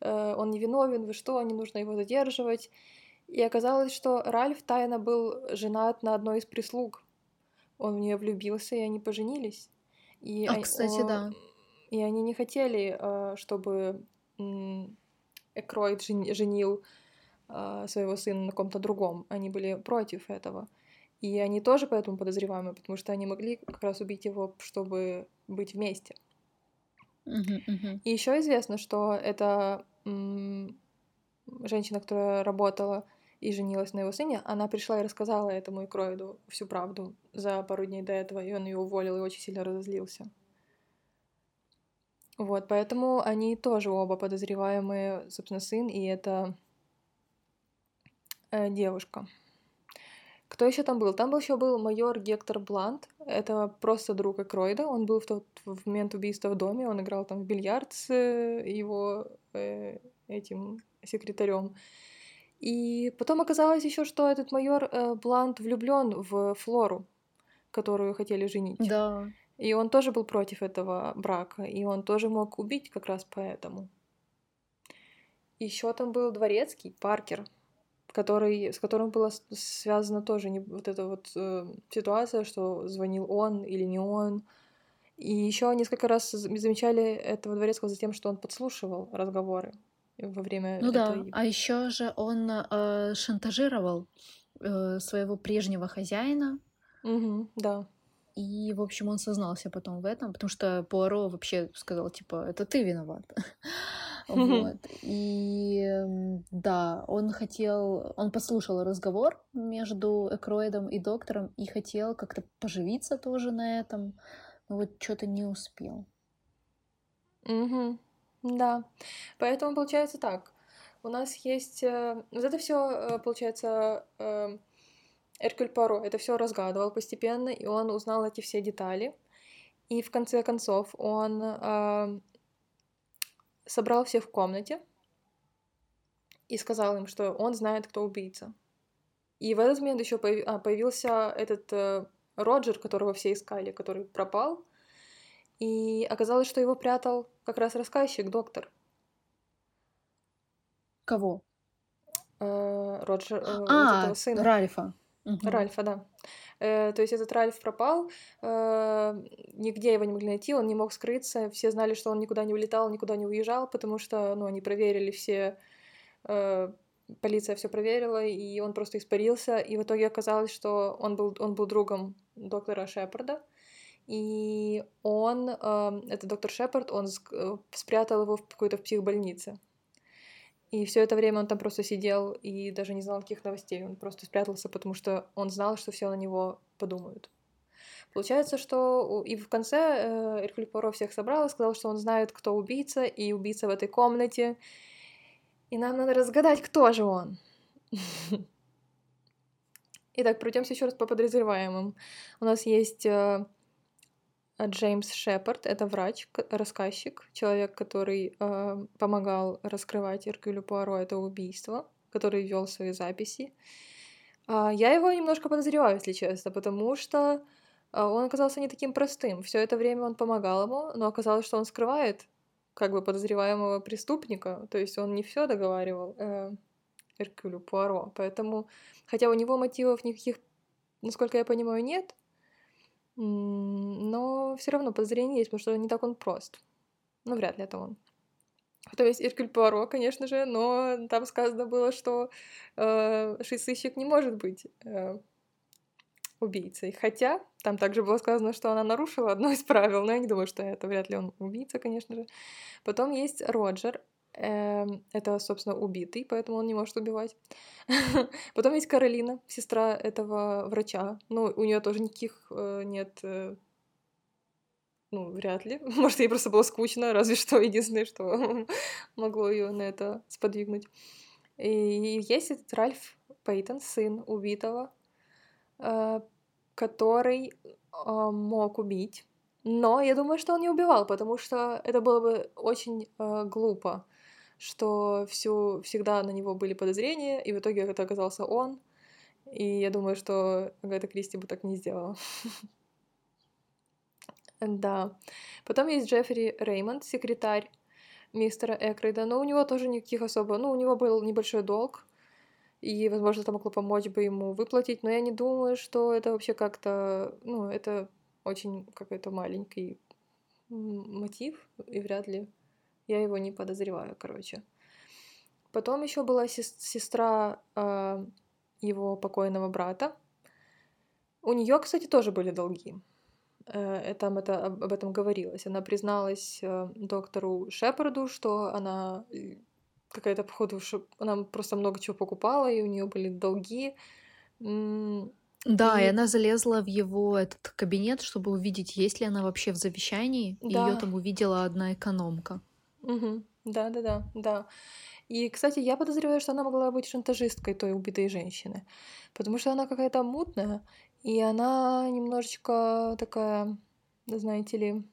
э, он невиновен, вы что, не нужно его задерживать. И оказалось, что Ральф тайно был женат на одной из прислуг. Он в нее влюбился, и они поженились. И а, кстати, о... да. И они не хотели, э, чтобы Экройд женил а, своего сына на ком-то другом. Они были против этого. И они тоже поэтому подозреваемы, потому что они могли как раз убить его, чтобы быть вместе. Uh-huh, uh-huh. И еще известно, что эта м- женщина, которая работала и женилась на его сыне, она пришла и рассказала этому Икроиду всю правду за пару дней до этого, и он ее уволил и очень сильно разозлился. Вот, поэтому они тоже оба подозреваемые, собственно, сын и эта э, девушка. Кто еще там был? Там еще был майор Гектор Блант. Это просто друг Экройда. Он был в тот в момент убийства в доме. Он играл там в бильярд с э, его э, этим секретарем. И потом оказалось еще, что этот майор э, Блант влюблен в Флору, которую хотели женить. Да. И он тоже был против этого брака, и он тоже мог убить как раз поэтому. Еще там был дворецкий Паркер, который, с которым была связана тоже не, вот эта вот э, ситуация, что звонил он или не он. И еще несколько раз замечали этого дворецкого за тем, что он подслушивал разговоры во время. Ну этой... да, а еще же он э, шантажировал э, своего прежнего хозяина. Угу, да. И, в общем, он сознался потом в этом, потому что Пуаро вообще сказал, типа, это ты виноват. (laughs) Вот. (laughs) И да, он хотел, он послушал разговор между Экроидом и доктором и хотел как-то поживиться тоже на этом, но вот что-то не успел. Угу. Да. Поэтому получается так. У нас есть... Э, вот это все э, получается э, Эркюль Паро это все разгадывал постепенно, и он узнал эти все детали. И в конце концов он э, собрал всех в комнате и сказал им, что он знает, кто убийца. И в этот момент еще а, появился этот э, Роджер, которого все искали, который пропал. И оказалось, что его прятал как раз рассказчик, доктор. Кого? Э, Роджер, э, а, вот сына. Ральфа. Угу. Ральфа, да. Э, то есть этот Ральф пропал, э, нигде его не могли найти, он не мог скрыться, все знали, что он никуда не улетал, никуда не уезжал, потому что, ну, они проверили все, э, полиция все проверила, и он просто испарился, и в итоге оказалось, что он был, он был другом доктора Шепарда, и он, э, это доктор Шепард, он э, спрятал его в какой-то психбольнице. И все это время он там просто сидел и даже не знал никаких новостей. Он просто спрятался, потому что он знал, что все на него подумают. Получается, что и в конце э, Эркюль Пуаро всех собрал и сказал, что он знает, кто убийца, и убийца в этой комнате. И нам надо разгадать, кто же он. (laughs) Итак, пройдемся еще раз по подозреваемым. У нас есть э, Джеймс Шепард, это врач, рассказчик, человек, который э, помогал раскрывать Эркюлю Пуаро это убийство, который вел свои записи. Э, я его немножко подозреваю, если честно, потому что э, он оказался не таким простым. Все это время он помогал ему, но оказалось, что он скрывает как бы подозреваемого преступника, то есть он не все договаривал э, Эркюлю Пуаро, поэтому, хотя у него мотивов никаких, насколько я понимаю, нет, но все равно подозрение есть, потому что не так он прост. Ну, вряд ли это он. То есть Эркюль Пуаро, конечно же, но там сказано было, что э, сыщик не может быть э, убийцей. Хотя там также было сказано, что она нарушила одно из правил, но я не думаю, что это вряд ли он убийца, конечно же. Потом есть Роджер, это, собственно, убитый, поэтому он не может убивать. (laughs) Потом есть Каролина, сестра этого врача. Ну, у нее тоже никаких э, нет э, ну, вряд ли. (laughs) Может, ей просто было скучно, разве что единственное, что (laughs) могло ее на это сподвигнуть. И есть этот Ральф Пейтон, сын убитого, э, который мог убить. Но я думаю, что он не убивал, потому что это было бы очень глупо что всю, всегда на него были подозрения, и в итоге это оказался он. И я думаю, что Агата Кристи бы так не сделала. (laughs) Да. Потом есть Джеффри Реймонд, секретарь мистера Экрейда, но у него тоже никаких особо... Ну, у него был небольшой долг, и, возможно, это могло помочь бы ему выплатить, но я не думаю, что это вообще как-то... Ну, это очень какой-то маленький мотив, и вряд ли я его не подозреваю, короче. Потом еще была сестра э, его покойного брата. У нее, кстати, тоже были долги. Э, там это, об этом говорилось. Она призналась э, доктору Шепарду, что она э, какая-то, походу, она просто много чего покупала, и у нее были долги. Да, и... и она залезла в его этот кабинет, чтобы увидеть, есть ли она вообще в завещании. Да. И ее там увидела одна экономка. Угу. Да, да, да, да. И, кстати, я подозреваю, что она могла быть шантажисткой той убитой женщины, потому что она какая-то мутная, и она немножечко такая, знаете ли,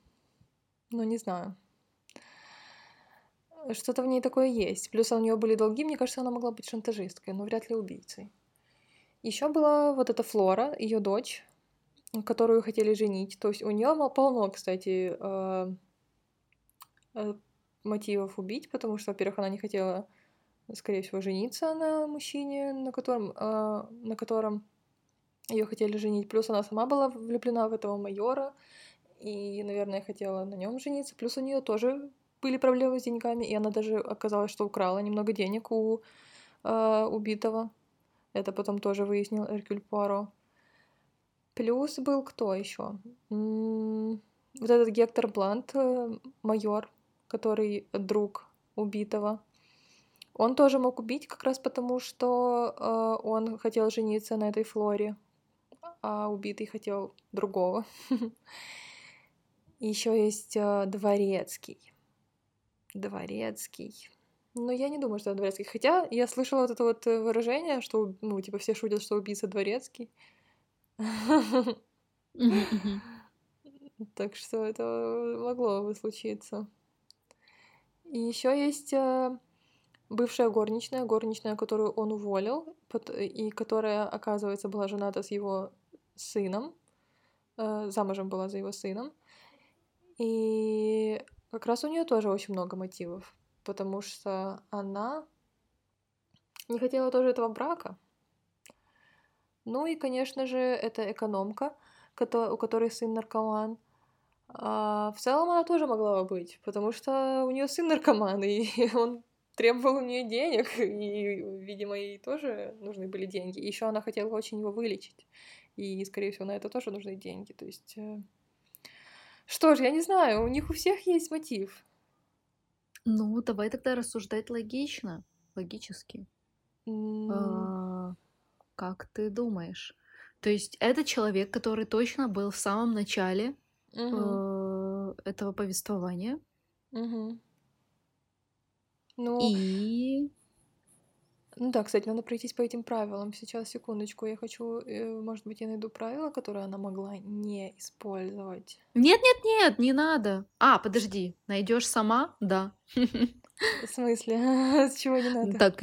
ну не знаю, что-то в ней такое есть. Плюс у нее были долги, мне кажется, она могла быть шантажисткой, но вряд ли убийцей. Еще была вот эта Флора, ее дочь, которую хотели женить. То есть у нее полно, кстати, э, э, мотивов убить, потому что, во-первых, она не хотела, скорее всего, жениться на мужчине, на котором, э, на котором ее хотели женить. Плюс она сама была влюблена в этого майора и, наверное, хотела на нем жениться. Плюс у нее тоже были проблемы с деньгами, и она даже оказалось, что украла немного денег у э, убитого. Это потом тоже выяснил Эркюль Пуаро. Плюс был кто еще? Вот этот Гектор Блант, э, майор, который друг убитого. Он тоже мог убить как раз потому, что э, он хотел жениться на этой Флоре, а убитый хотел другого. (laughs) Еще есть э, дворецкий. Дворецкий. Но я не думаю, что это дворецкий. Хотя я слышала вот это вот выражение, что, ну, типа, все шутят, что убийца дворецкий. Так что это могло бы случиться. И еще есть э, бывшая горничная, горничная, которую он уволил, и которая, оказывается, была жената с его сыном, э, замужем была за его сыном. И как раз у нее тоже очень много мотивов, потому что она не хотела тоже этого брака. Ну и, конечно же, это экономка, у которой сын наркоман. А в целом она тоже могла бы быть, потому что у нее сын наркоман, (laughs) и он требовал у нее денег, и, видимо, ей тоже нужны были деньги. Еще она хотела очень его вылечить, и, скорее всего, на это тоже нужны деньги. То есть, э, что ж, я не знаю, у них у всех есть мотив. Ну, давай тогда рассуждать логично, логически. М, А, Как ты думаешь? То есть это человек, который точно был в самом начале мгм, э, этого повествования, мгм. Ну, и ну да, кстати, надо пройтись по этим правилам. Сейчас, секундочку, я хочу, э, может быть, я найду правила, которые она могла не использовать. нет, нет, нет, не надо. А, подожди, найдешь сама? Да. (laughs) В смысле? (laughs) С чего не надо? Так,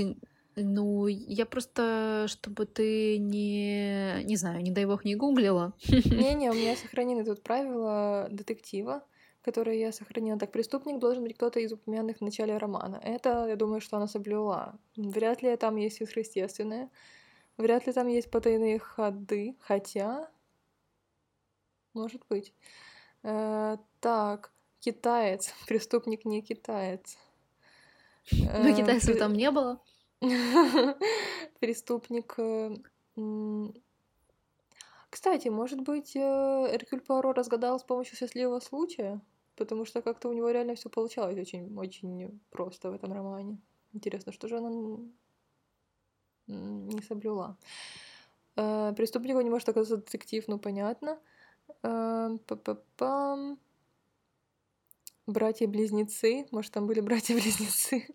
ну, я просто, чтобы ты не, не знаю, не дай бог, не гуглила. (laughs) Не-не, у меня сохранены тут правила детектива, которые я сохранила. Так, преступник должен быть кто-то из упомянутых в начале романа. Это, я думаю, что она соблюла. Вряд ли там есть сверхъестественное. Вряд ли там есть потайные ходы. Хотя, может быть. Э, так, китаец. (laughs) Преступник не китаец. Ну, Э, китайцев там не было. (laughs) Преступник... э, Кстати, может быть, э, Эркюль Пуаро разгадал с помощью счастливого случая? Потому что как-то у него реально все получалось очень, очень просто в этом романе. Интересно, что же она не соблюла? Э, Преступнику не может оказаться детектив, ну понятно. Братья-близнецы. Может, там были братья-близнецы?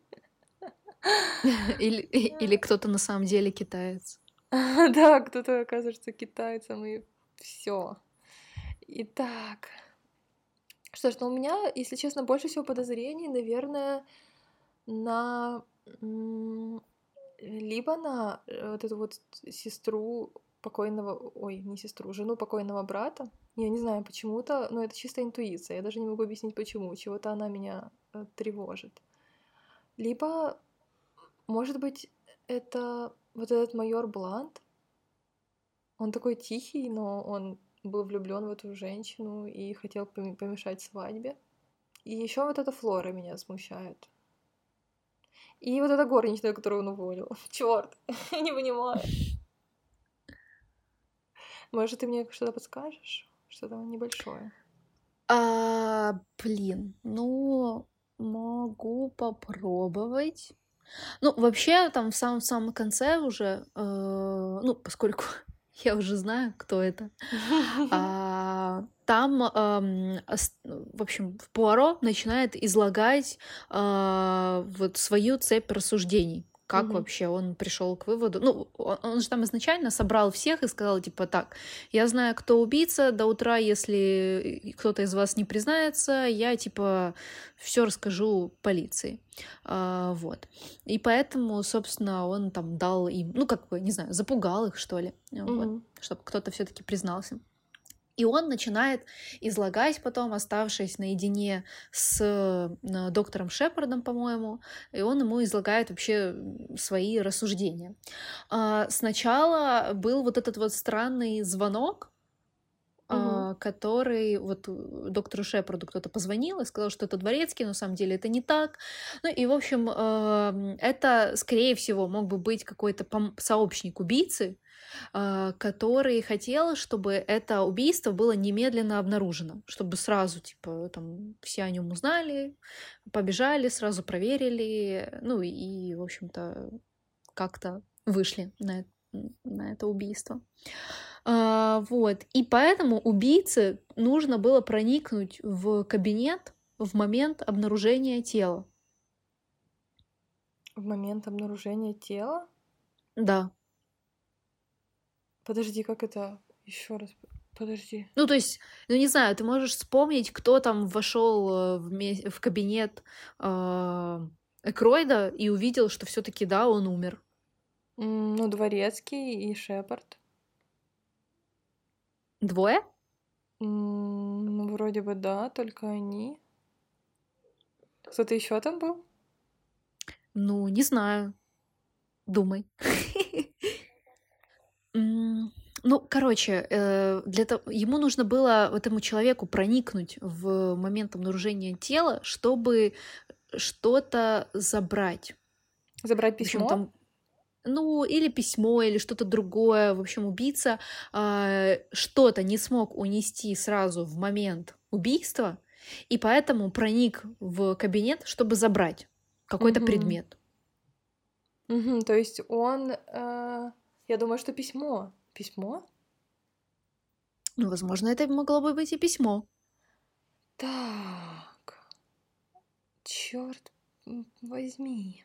(laughs) Или, или кто-то на самом деле китаец. (laughs) Да, кто-то окажется китайцем, и все. Итак, что ж, ну у меня, если честно, больше всего подозрений, наверное, на либо на э, вот эту вот сестру покойного, ой, не сестру, жену покойного брата. Я не знаю почему-то, но это чисто интуиция. Я даже не могу объяснить почему. Чего-то она меня э, тревожит. Либо, может быть, это вот этот майор Блант. Он такой тихий, но он был влюблен в эту женщину и хотел поме- помешать свадьбе. И еще вот эта Флора меня смущает. И вот эта горничная, которую он уволил. (laughs) Черт, (laughs) не понимаю. Может, ты мне что-то подскажешь? Что-то небольшое. А, блин, ну, могу попробовать. Ну, вообще, там в самом-самом конце уже, э, ну, поскольку (laughs) я уже знаю, кто это, а, там, ам, ос- в общем, Пуаро начинает излагать а, вот свою цепь рассуждений. Как Мгм. вообще он пришел к выводу? Ну, он, он же там изначально собрал всех и сказал, типа, так, я знаю, кто убийца, до утра, если кто-то из вас не признается, я, типа, все расскажу полиции. А, вот. И поэтому, собственно, он там дал им, ну, как бы, не знаю, запугал их, что ли, вот, Мгм. чтобы кто-то все-таки признался. И он начинает излагать потом, оставшись наедине с э, доктором Шепардом, по-моему, и он ему излагает вообще свои рассуждения. А, Сначала был вот этот вот странный звонок, а, который вот э, доктору Шепарду кто-то позвонил и сказал, что это дворецкий, но на самом деле это не так. Ну и, в общем, эм, это, скорее всего, мог бы быть какой-то сообщник убийцы, а, который хотел, чтобы это убийство было немедленно обнаружено, чтобы сразу, типа, там, все о нем узнали, побежали, сразу проверили, ну и, в общем-то, как-то вышли на, э- на это убийство. А, вот. И поэтому убийце нужно было проникнуть в кабинет в момент обнаружения тела. В момент обнаружения тела? Да. Подожди, как это? Еще раз. Подожди. Ну, то есть, ну не знаю, ты можешь вспомнить, кто там вошел в, ме- в кабинет а, Экройда и увидел, что все-таки да, он умер. Ну, дворецкий и Шепард. Двое? Ну, вроде бы да, только они. Кто-то еще там был? Ну, не знаю. Думай. (laughs) Ну, короче, э, для того, ему нужно было этому человеку проникнуть в момент обнаружения тела, чтобы что-то забрать. Забрать письмо? Общем, там, ну, или письмо, или что-то другое. В общем, убийца э, что-то не смог унести сразу в момент убийства, и поэтому проник в кабинет, чтобы забрать какой-то Мгм. предмет. Мгм, то есть он... э, я думаю, что письмо. Письмо? Ну, возможно, это могло бы быть и письмо. Так. Черт возьми.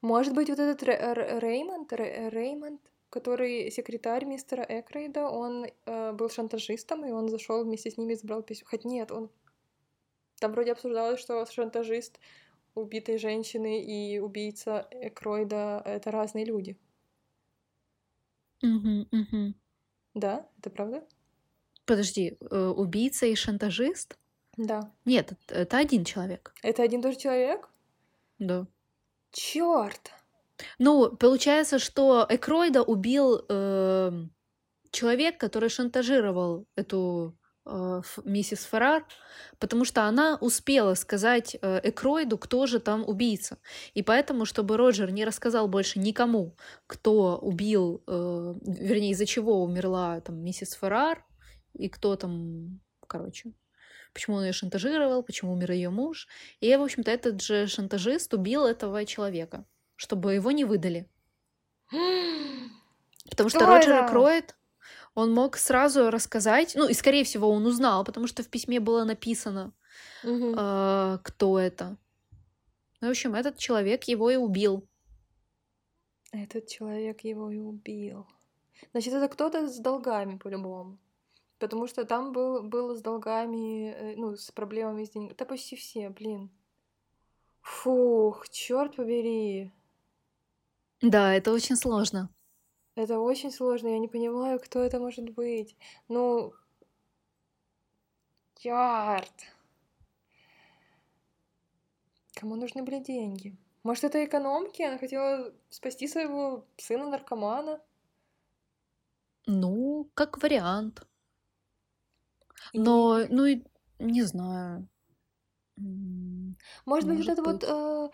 Может быть, вот этот Реймонд, Ре- Реймонд, который секретарь мистера Экрейда, он э, был шантажистом, и он зашел вместе с ними и забрал письмо. Хоть нет, он... Там вроде обсуждалось, что шантажист убитой женщины и убийца Экройда — это разные люди. Мгм, мгм. Да? Это правда? Подожди, э, убийца и шантажист? Да. Нет, это, один человек. Это один и тот же человек? Да. Черт! Ну, получается, что Экройда убил эм, человек, который шантажировал эту э, миссис Феррар, потому что она успела сказать э, Экройду, кто же там убийца. И поэтому, чтобы Роджер не рассказал больше никому, кто убил, э, вернее, из-за чего умерла там миссис Феррар, и кто там, короче, почему он ее шантажировал, почему умер ее муж. И, в общем-то, этот же шантажист убил этого человека, чтобы его не выдали. (gasps) Потому что Кто Роджер? Экроид, он мог сразу рассказать, ну и, скорее всего, он узнал, потому что в письме было написано, э, кто это. Ну, в общем, этот человек его и убил. Этот человек его и убил. Значит, это кто-то с долгами по-любому. Потому что там был, было с долгами, э, ну, с проблемами с деньгами. Да почти все, блин. Фух, черт побери. Да, это очень сложно. Это очень сложно, я не понимаю, кто это может быть. Ну, черт. Кому нужны были деньги? Может, это экономки? Она хотела спасти своего сына-наркомана? Ну, как вариант. И- Но, ну, и не знаю. М, Может быть, вот может это вот э,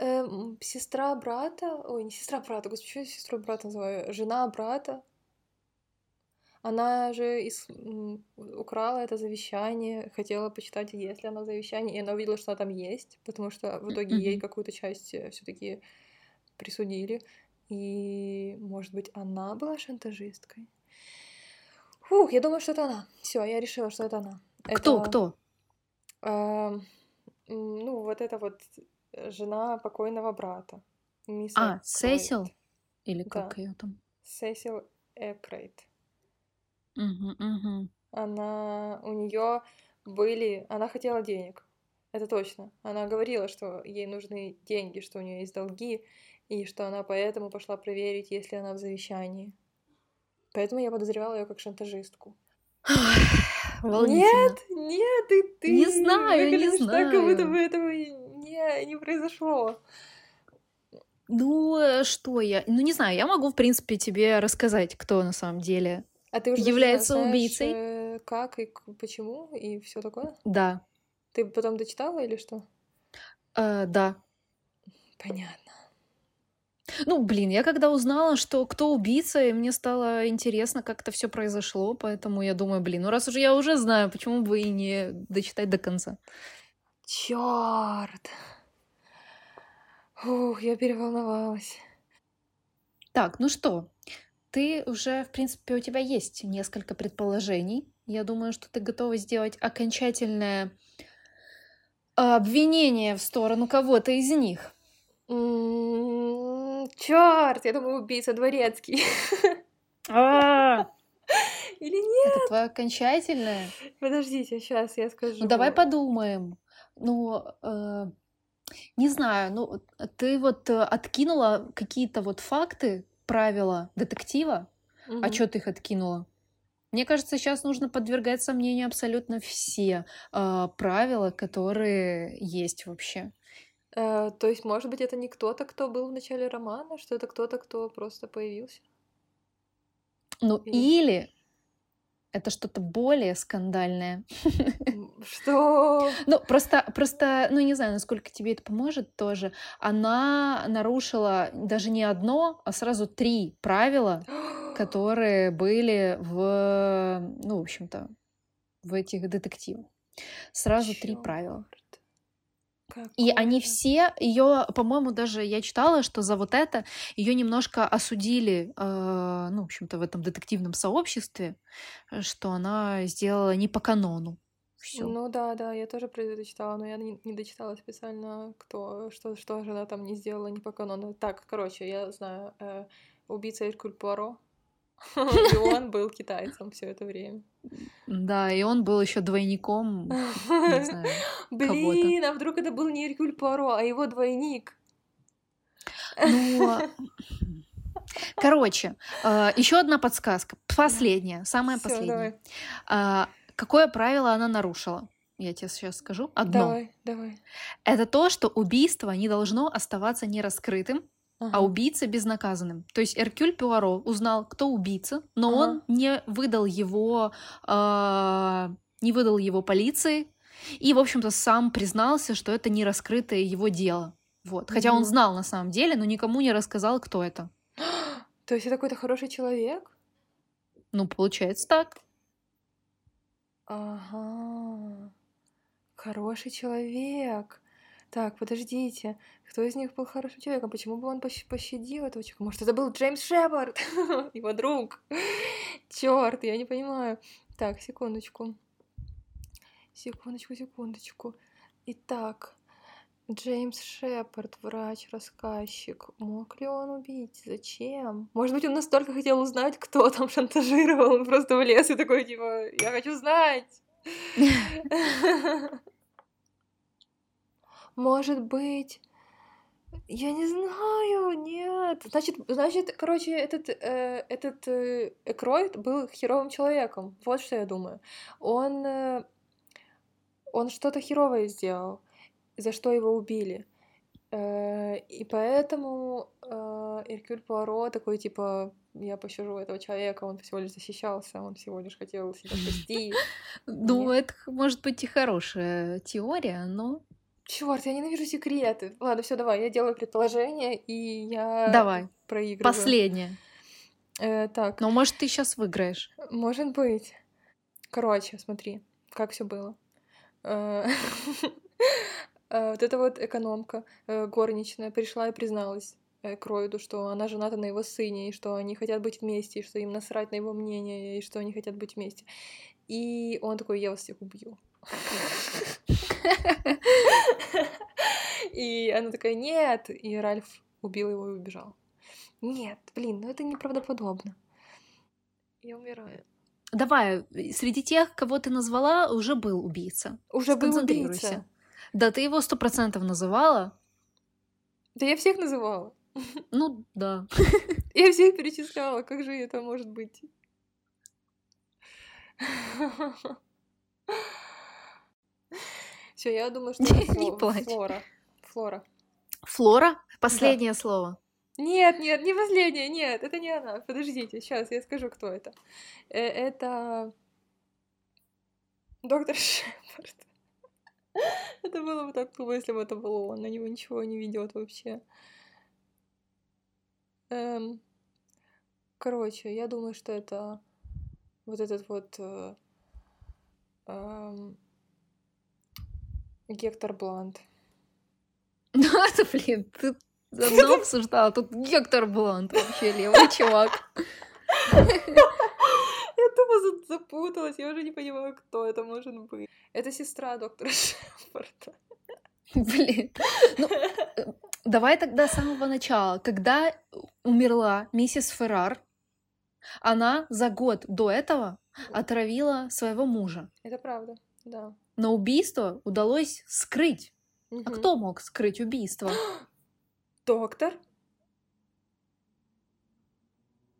э, м, сестра брата, ой, не сестра брата, господи, что я сестру брата называю, жена брата. Она же из- украла это завещание, хотела почитать, есть ли оно в завещании, и она увидела, что оно там есть, потому что в итоге ей какую-то часть все-таки присудили. И, может быть, она была шантажисткой? Фух, я думаю, что это она. Все, я решила, что это она. Кто, Это, кто? м, ну, вот это вот э, жена покойного брата, мисс А, Экрейд. Сесил? Или Да, как ее там? Сесил Экрейд. Мгм, мгм. Она, у нее были, она хотела денег, это точно. Она говорила, что ей нужны деньги, что у нее есть долги, и что она поэтому пошла проверить, есть ли она в завещании. Поэтому я подозревала ее как шантажистку. Нет, нет, ты, ты Не знаю, не выглядишь так, как будто знаю. бы этого и не, не произошло. Ну, э, что я? Ну, не знаю, я могу, в принципе, тебе рассказать, кто на самом деле А ты уже является знаешь, убийцей. э, как и почему и все такое? Да, Ты потом дочитала или что? э, да. Понятно. Ну, блин, я когда узнала, что кто убийца, и мне стало интересно, как это все произошло, поэтому я думаю, блин, ну раз уже я уже знаю, почему бы и не дочитать до конца. Черт! Ух, я переволновалась. Так, ну что, ты уже, в принципе, у тебя есть несколько предположений. Я думаю, что ты готова сделать окончательное а, обвинение в сторону кого-то из них. Черт! Я думаю, убийца дворецкий. А, (laughs) Или нет? Это твое окончательное? Подождите, сейчас я скажу. Ну, давай подумаем. Ну, э, не знаю, ну, ты вот э, откинула какие-то вот факты, правила детектива. А Мгм. что ты их откинула? Мне кажется, сейчас нужно подвергать сомнению абсолютно все э, правила, которые есть вообще. Э, то есть, может быть, это не кто-то, кто был в начале романа, что это кто-то, кто просто появился? Ну, Или- или это что-то более скандальное. (laughs) Что? Ну, просто, просто, ну, не знаю, насколько тебе это поможет тоже. Она нарушила даже не одно, а сразу три правила, (gasps) которые были в, ну, в общем-то, в этих детективах. Сразу три правила. И они все ее, по-моему, даже я читала, что за вот это ее немножко осудили, э, ну, в общем-то, в этом детективном сообществе, э, что она сделала не по канону. Все. Ну да, да, я тоже про это читала, но я не, не дочитала специально, кто, что, что же она там не сделала не по канону. Так, короче, я знаю, э, убийца Эркуль Пуаро, (laughs) и он был китайцем все это время. Да, и он был еще двойником. (laughs) Блин, а вдруг это был не Эркюль Пуаро, а его двойник? Ну, (laughs) короче, э, еще одна подсказка. Последняя, самая последняя. А, какое правило она нарушила? Я тебе сейчас скажу. Одно. Давай, давай. Это то, что убийство не должно оставаться нераскрытым а ага. а убийца безнаказанным. То есть Эркюль Пуаро узнал, кто убийца, но ага. он не выдал его, э, не выдал его полиции и, в общем-то, сам признался, что это не раскрытое его дело. Вот. Хотя он знал на самом деле, но никому не рассказал, кто это. (gasps) То есть это какой-то хороший человек? Ну, получается так. Ага. Хороший человек. Так, подождите, кто из них был хорошим человеком? Почему бы он пощадил этого человека? Может, это был Джеймс Шепард, (laughs) его друг? Черт, я не понимаю. Так, секундочку. Секундочку, секундочку. Итак, Джеймс Шепард, врач-рассказчик. Мог ли он убить? Зачем? Может быть, он настолько хотел узнать, кто там шантажировал. Он просто влез и такой, типа, я хочу знать. (laughs) Может быть, я не знаю, нет. Значит, значит, короче, этот, э, этот э, Экройд был херовым человеком. Вот что я думаю. Он, э, он что-то херовое сделал, за что его убили. Э, и поэтому э, Эркюль Пуаро такой, типа, я пощажу этого человека, он всего лишь защищался, он всего лишь хотел себя спасти. (laughs) Ну, это может быть и хорошая теория, но Черт, я ненавижу секреты. Ладно, все, давай, я делаю предположение, и я давай. проигрываю. Последнее. Э, так. Но может ты сейчас выиграешь? Может быть. Короче, смотри, как все было. Э, (laughs) э, вот эта вот экономка э, горничная пришла и призналась Кроиду, что она жената на его сыне, и что они хотят быть вместе, и что им насрать на его мнение, и что они хотят быть вместе. И он такой, я вас всех убью. (laughs) (laughs) И она такая, нет. И Ральф убил его и убежал. Нет, блин, ну это неправдоподобно. Я умираю. Давай, среди тех, кого ты назвала, уже был убийца. Уже был убийца. Да, ты его сто процентов называла. Да я всех называла. (laughs) Ну, да. (laughs) Я всех перечисляла, как же это может быть? Все, я думаю, что (laughs) не плачь. Флора. Флора. Флора? Последнее да. слово. Нет, нет, не последнее, нет, это не она. Подождите, сейчас я скажу, кто это. Э, это доктор (laughs) Шепард. Это было бы так тупо, если бы это был он. На него ничего не ведет вообще. Эм, короче, я думаю, что это вот этот вот э, эм, Гектор Блант. (laughs) Ну, это, блин, ты давно (laughs) обсуждала. Тут Гектор Блант вообще левый чувак. Я тупо запуталась, я уже не понимаю, кто это может быть. Это сестра доктора (laughs) Шепарда. Блин. Ну, давай тогда с самого начала. Когда умерла миссис Феррар, она за год до этого отравила своего мужа. Это правда, да. Но убийство удалось скрыть. Угу. А кто мог скрыть убийство? (gasps) Доктор?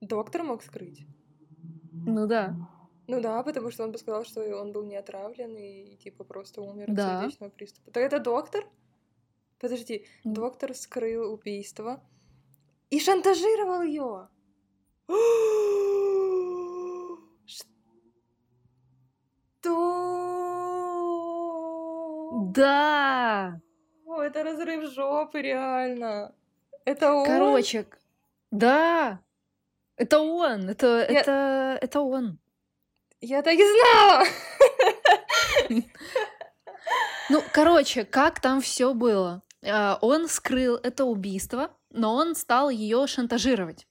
Доктор мог скрыть? Ну да. Ну да, потому что он бы сказал, что он был не отравлен и типа просто умер да. от сердечного приступа. Так это доктор? Подожди, mm. доктор скрыл убийство и шантажировал ее. (gasps) Да! О, это разрыв жопы, реально. Это он? Короче, да, это он, это, Я- это, это он. Я так и знала! (laughs) Ну, короче, как там все было? А, Он скрыл это убийство, но он стал ее шантажировать.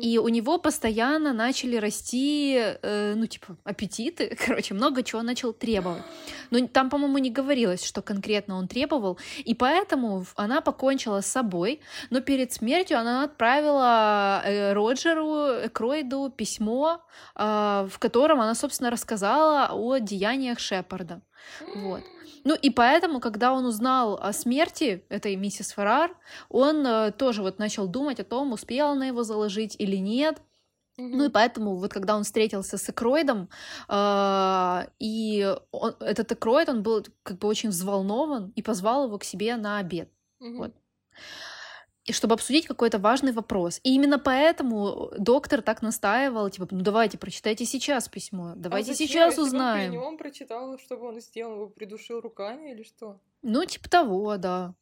И у него постоянно начали расти, э, ну, типа, аппетиты. (laughs) Короче, много чего начал требовать. Но там, по-моему, не говорилось, что конкретно он требовал. И поэтому она покончила с собой. Но перед смертью она отправила э, Роджеру Экройду письмо, а, в котором она, собственно, рассказала о деяниях Шепарда. Вот. Ну и поэтому, когда он узнал о смерти этой миссис Феррар, он э, тоже вот начал думать о том, успела она его заложить или нет. Ну и поэтому вот когда он встретился с Экроидом, э, и он- этот Экроид, он был как бы очень взволнован и позвал его к себе на обед, вот. И чтобы обсудить какой-то важный вопрос. И именно поэтому доктор так настаивал, типа, ну давайте, прочитайте сейчас письмо, давайте а зачем? сейчас Если бы он узнаем. прочитал, что он сделал, его придушил руками или что? Ну, типа того, да.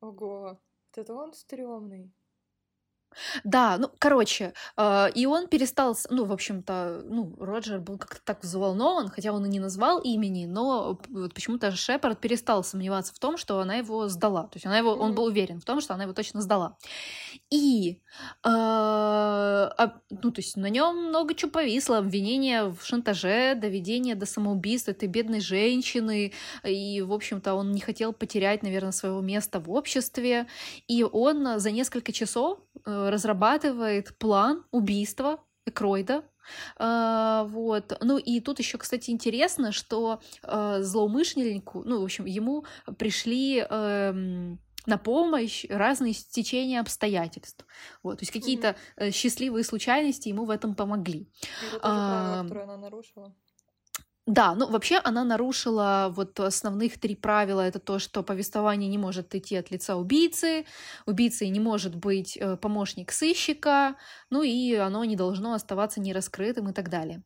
Ого, вот это он стрёмный. Да, ну, короче, э, и он перестал, ну, в общем-то, ну, Роджер был как-то так взволнован, хотя он и не назвал имени, но вот почему-то Шепард перестал сомневаться в том, что она его сдала. То есть она его, он Мгм. был уверен в том, что она его точно сдала. И, э, а, ну, то есть на нем много чего повисло. Обвинения в шантаже, доведение до самоубийства этой бедной женщины. И, в общем-то, он не хотел потерять, наверное, своего места в обществе. И он за несколько часов э, разрабатывает план убийства Экройда. А, вот. Ну и тут еще, кстати, интересно, что э, злоумышленнику, ну, в общем, ему пришли эм, на помощь разные стечения обстоятельств. Вот. То есть какие-то э, счастливые случайности ему в этом помогли. Тоже правило, А, которое она нарушила. Да, ну вообще она нарушила вот основных три правила. Это то, что повествование не может идти от лица убийцы, убийцей не может быть э, помощник сыщика, ну и оно не должно оставаться нераскрытым и так далее.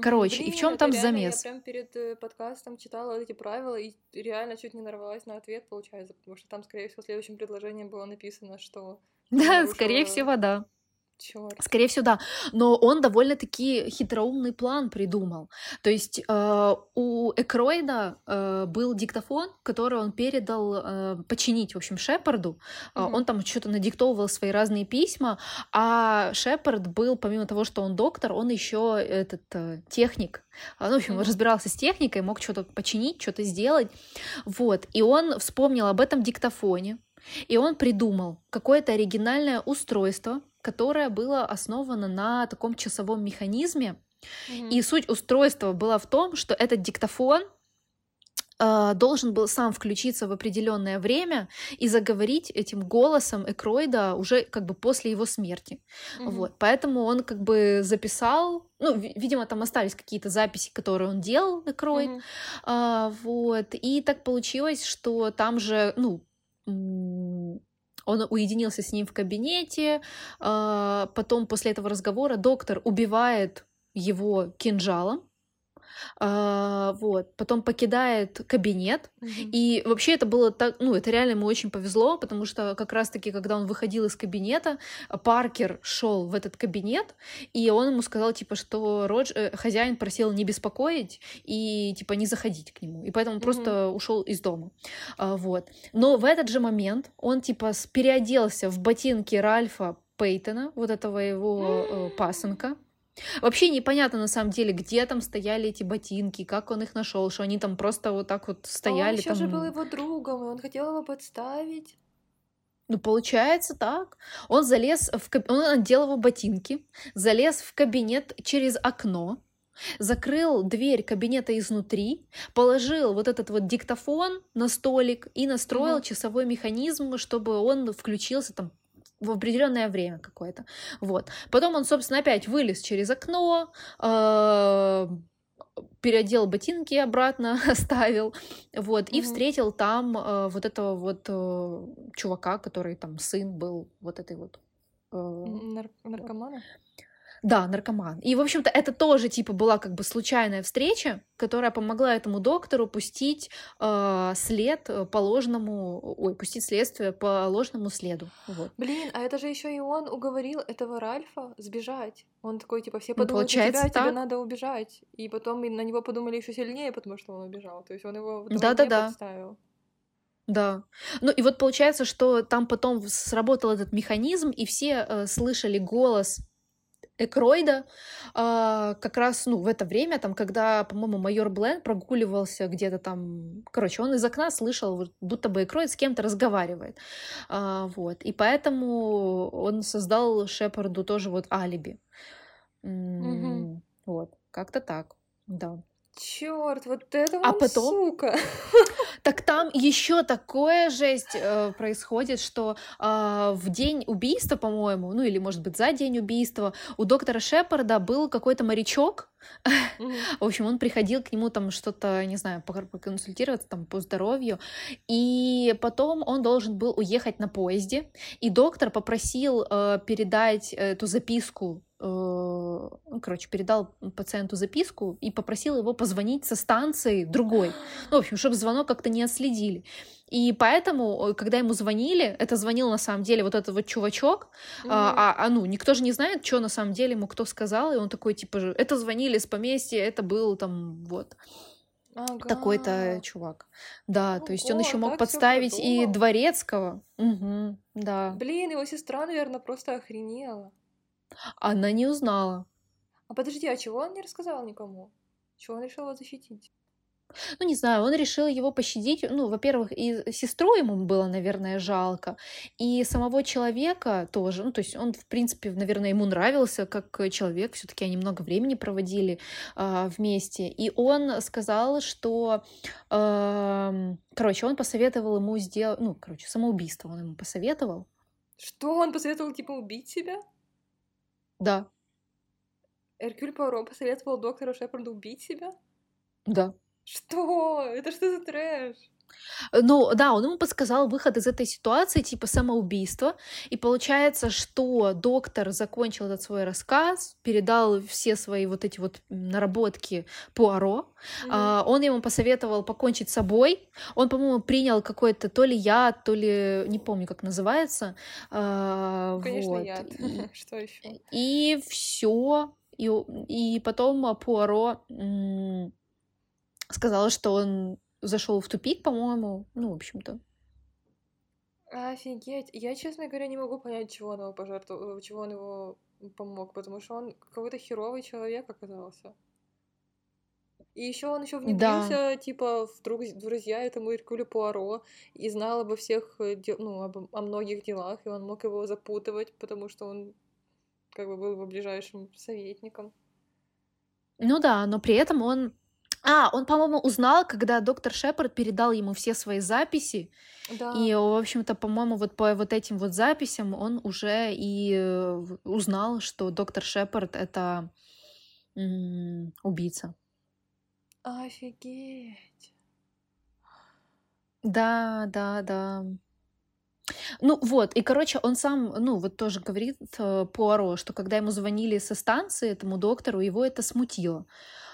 Короче, и в Блин, чем там реально замес? Я прям перед э, подкастом читала эти правила и реально чуть не нарвалась на ответ, получается, потому что там, скорее всего, в следующем предложении было написано, что (laughs) Да, скорее всего, да. Черт. Скорее всего, да. Но он довольно-таки хитроумный план придумал. То есть э, у Экройда э, был диктофон, который он передал э, починить, в общем, Шепарду. Э, Мгм. Он там что-то надиктовывал свои разные письма, а Шепард был, помимо того, что он доктор, он еще этот э, техник. А, Ну, в общем, Мгм. разбирался с техникой, мог что-то починить, что-то сделать. Вот. И он вспомнил об этом диктофоне. И он придумал какое-то оригинальное устройство, которое было основано на таком часовом механизме. Мгм. И суть устройства была в том, что этот диктофон э, должен был сам включиться в определенное время и заговорить этим голосом Экройда уже как бы после его смерти. Мгм. Вот, поэтому он как бы записал, ну, ви- видимо, там остались какие-то записи, которые он делал, Экройд, Мгм. а, вот. И так получилось, что там же, ну, он уединился с ним в кабинете. а, Потом после этого разговора доктор убивает его кинжалом. А, Вот. Потом покидает кабинет. Мгм. И вообще это было так, ну, это реально ему очень повезло, потому что как раз-таки, когда он выходил из кабинета, Паркер шел в этот кабинет, и он ему сказал, типа, что Родж... э, хозяин просил не беспокоить и, типа, не заходить к нему. И поэтому Мгм. просто ушел из дома. А, вот. Но в этот же момент он, типа, переоделся в ботинки Ральфа Пейтона, вот этого его э, пасынка. Вообще непонятно на самом деле, где там стояли эти ботинки, как он их нашел, что они там просто вот так вот А он стояли. еще же там... был его другом, и он хотел его подставить. Ну, получается так. Он залез в каб... он надел его ботинки, залез в кабинет через окно, закрыл дверь кабинета изнутри, положил вот этот вот диктофон на столик и настроил Мгм. часовой механизм, чтобы он включился там в определенное время какое-то. Вот. Потом он, собственно, опять вылез через окно, э, переодел ботинки обратно, (laughs) оставил, вот, и Мгм. встретил там э, вот этого вот э, чувака, который там сын был вот этой вот... э, нар- наркомана? Да, наркоман. И, в общем-то, это тоже, типа, была как бы случайная встреча, которая помогла этому доктору пустить э, след по ложному... Ой, пустить следствие по ложному следу. Вот. Блин, а это же еще и он уговорил этого Ральфа сбежать. Он такой, типа, все ну, подумают ну, тебя, так. тебе надо убежать. И потом на него подумали еще сильнее, потому что он убежал. То есть он его да-да-да. подставил. Да. Ну и вот получается, что там потом сработал этот механизм, и все э, слышали голос Экройда а, как раз, ну, в это время, там, когда, по-моему, майор Блен прогуливался где-то там, короче, он из окна слышал, будто бы Экройд с кем-то разговаривает, а, вот, и поэтому он создал Шепарду тоже вот алиби, угу. вот, как-то так, да. Черт, вот это а потом, сука. (laughs) Так там еще такое жесть э, происходит, что э, в день убийства, по-моему, ну или может быть за день убийства, у доктора Шепарда был какой-то морячок. Mm-hmm. (laughs) В общем, он приходил к нему там что-то, не знаю, поконсультироваться там по здоровью, и потом он должен был уехать на поезде, и доктор попросил э, передать эту записку Э, ну, короче, передал пациенту записку и попросил его позвонить со станции другой. Ну, в общем, чтобы звонок как-то не отследили. И поэтому, когда ему звонили, это звонил на самом деле вот этот вот чувачок, mm-hmm. а, а, ну, никто же не знает, что на самом деле ему кто сказал, и он такой, типа, это звонили с поместья, это был там, вот. Ага. Такой-то чувак. Да, Ого, то есть он еще мог подставить и дворецкого. Угу, да. Блин, его сестра, наверное, просто охренела. Она не узнала. А подожди, а чего он не рассказал никому? Чего он решил его защитить? Ну, не знаю, он решил его пощадить. Ну, во-первых, и сестру ему было, наверное, жалко, и самого человека тоже. Ну, то есть он, в принципе, наверное, ему нравился как человек. Все-таки они много времени проводили э, вместе. И он сказал, что, э, короче, он посоветовал ему сделать, ну, короче, самоубийство он ему посоветовал. Что он посоветовал, типа, убить себя? Да. Эркюль Пуаро посоветовал доктору Шепарду убить себя? Да. Что? Это что за трэш? Ну, да, он ему подсказал выход из этой ситуации, типа самоубийства. И получается, что доктор закончил этот свой рассказ, передал все свои вот эти вот наработки Пуаро. Mm-hmm. А, он ему посоветовал покончить с собой. Он, по-моему, принял какой-то то ли яд, то ли не помню, как называется. А, Конечно, вот. яд. (laughs) Что еще? И все. И, и потом Пуаро сказал, что он зашел в тупик, по-моему. Ну, в общем-то. Офигеть. Я, честно говоря, не могу понять, чего он его пожертвовал, чего он его помог, потому что он какой-то херовый человек оказался. И еще он еще внедрился, да. типа, в, друг, друзья этому Иркулю Пуаро и знал обо всех, э, ну, об, о многих делах, и он мог его запутывать, потому что он как бы был его ближайшим советником. Ну да, но при этом он а, он, по-моему, узнал, когда доктор Шепард передал ему все свои записи. Да. И, в общем-то, по-моему, вот по вот этим вот записям он уже и э, узнал, что доктор Шепард это убийца. Офигеть. Да, да, да. Ну вот, и, короче, он сам, ну вот тоже говорит э, Пуаро, что когда ему звонили со станции этому доктору, его это смутило.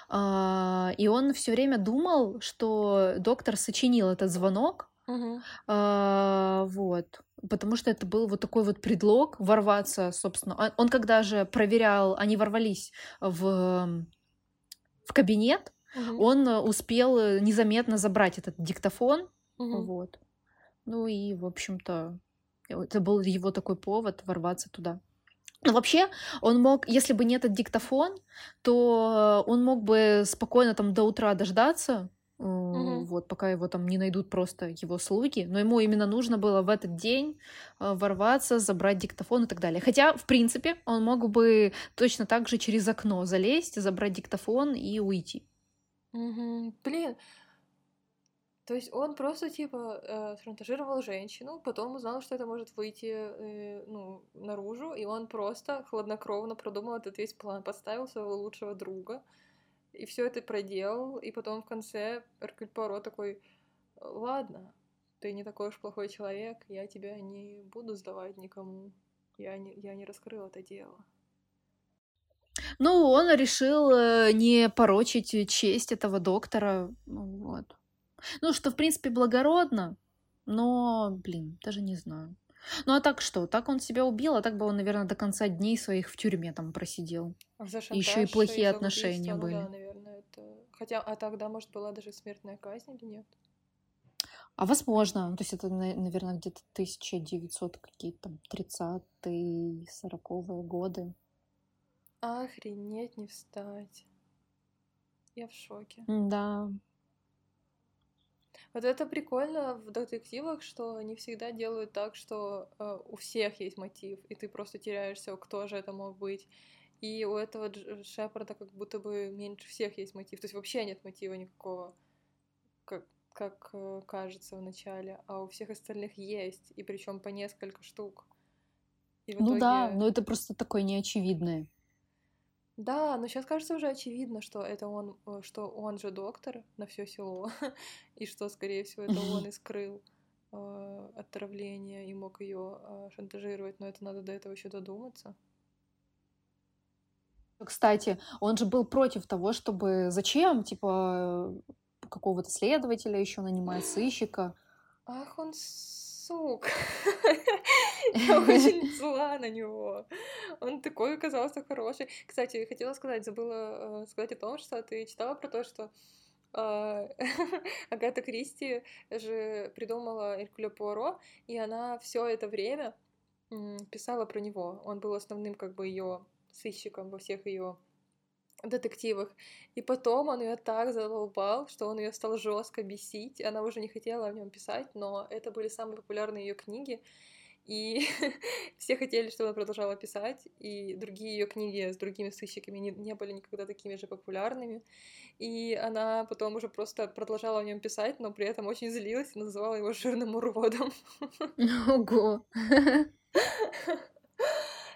А, и он все время думал, что доктор сочинил этот звонок, Угу. А, вот. Потому что это был вот такой вот предлог ворваться, собственно. Он, он когда же проверял, они ворвались в, в кабинет, угу. он успел незаметно забрать этот диктофон. Угу. Вот. Ну и, в общем-то, это был его такой повод ворваться туда. Но ну, вообще, он мог, если бы не этот диктофон, то он мог бы спокойно там до утра дождаться, угу. вот, пока его там не найдут просто его слуги. Но ему именно нужно было в этот день э, ворваться, забрать диктофон и так далее. Хотя, в принципе, он мог бы точно так же через окно залезть, забрать диктофон и уйти. Угу. Блин, то есть он просто типа э, шантажировал женщину, потом узнал, что это может выйти э, ну, наружу, и он просто хладнокровно продумал этот весь план, подставил своего лучшего друга, и все это проделал, и потом в конце Эркюль Поро такой, ладно, ты не такой уж плохой человек, я тебя не буду сдавать никому, я не, я не раскрыл это дело. Ну, он решил э, не порочить честь этого доктора. Ну, вот. Ну, что, в принципе, благородно, но, блин, даже не знаю. Ну, а так что? Так он себя убил, а так бы он, наверное, до конца дней своих в тюрьме там просидел. А за Еще и плохие и отношения ну были. да, наверное, это... Хотя, а тогда, может, была даже смертная казнь или нет? А возможно, ну, то есть это, на- наверное, где-то 1900 какие-то там 30-е, 40-е годы. Охренеть, не встать. Я в шоке. Да. Вот это прикольно в детективах, что они всегда делают так, что э, у всех есть мотив, и ты просто теряешься, кто же это мог быть. И у этого Шепарда как будто бы меньше всех есть мотив. То есть вообще нет мотива никакого, как, как э, кажется в начале, а у всех остальных есть, и причем по несколько штук. И Ну да, итоге... но это просто такое неочевидное. Да, но сейчас кажется уже очевидно, что это он, э, что он же доктор на все село, (laughs) и что, скорее всего, это он и скрыл э, отравление и мог ее шантажировать, но это надо до этого еще додуматься. Кстати, он же был против того, чтобы зачем, типа, какого-то следователя еще нанимать, сыщика. Ах, он сук. (laughs) Я очень зла на него. Он такой оказался хороший. Кстати, хотела сказать, забыла э, сказать о том, что ты читала про то, что э, (laughs) Агата Кристи же придумала Эркюля Пуаро, и она все это время писала про него. Он был основным как бы ее сыщиком во всех ее детективах. И потом он ее так задолбал, что он ее стал жестко бесить. Она уже не хотела о нем писать, но это были самые популярные ее книги. И (laughs) все хотели, чтобы она продолжала писать, и другие ее книги с другими сыщиками не, не были никогда такими же популярными. И она потом уже просто продолжала о нем писать, но при этом очень злилась и называла его жирным уродом. (laughs) Ого. (laughs)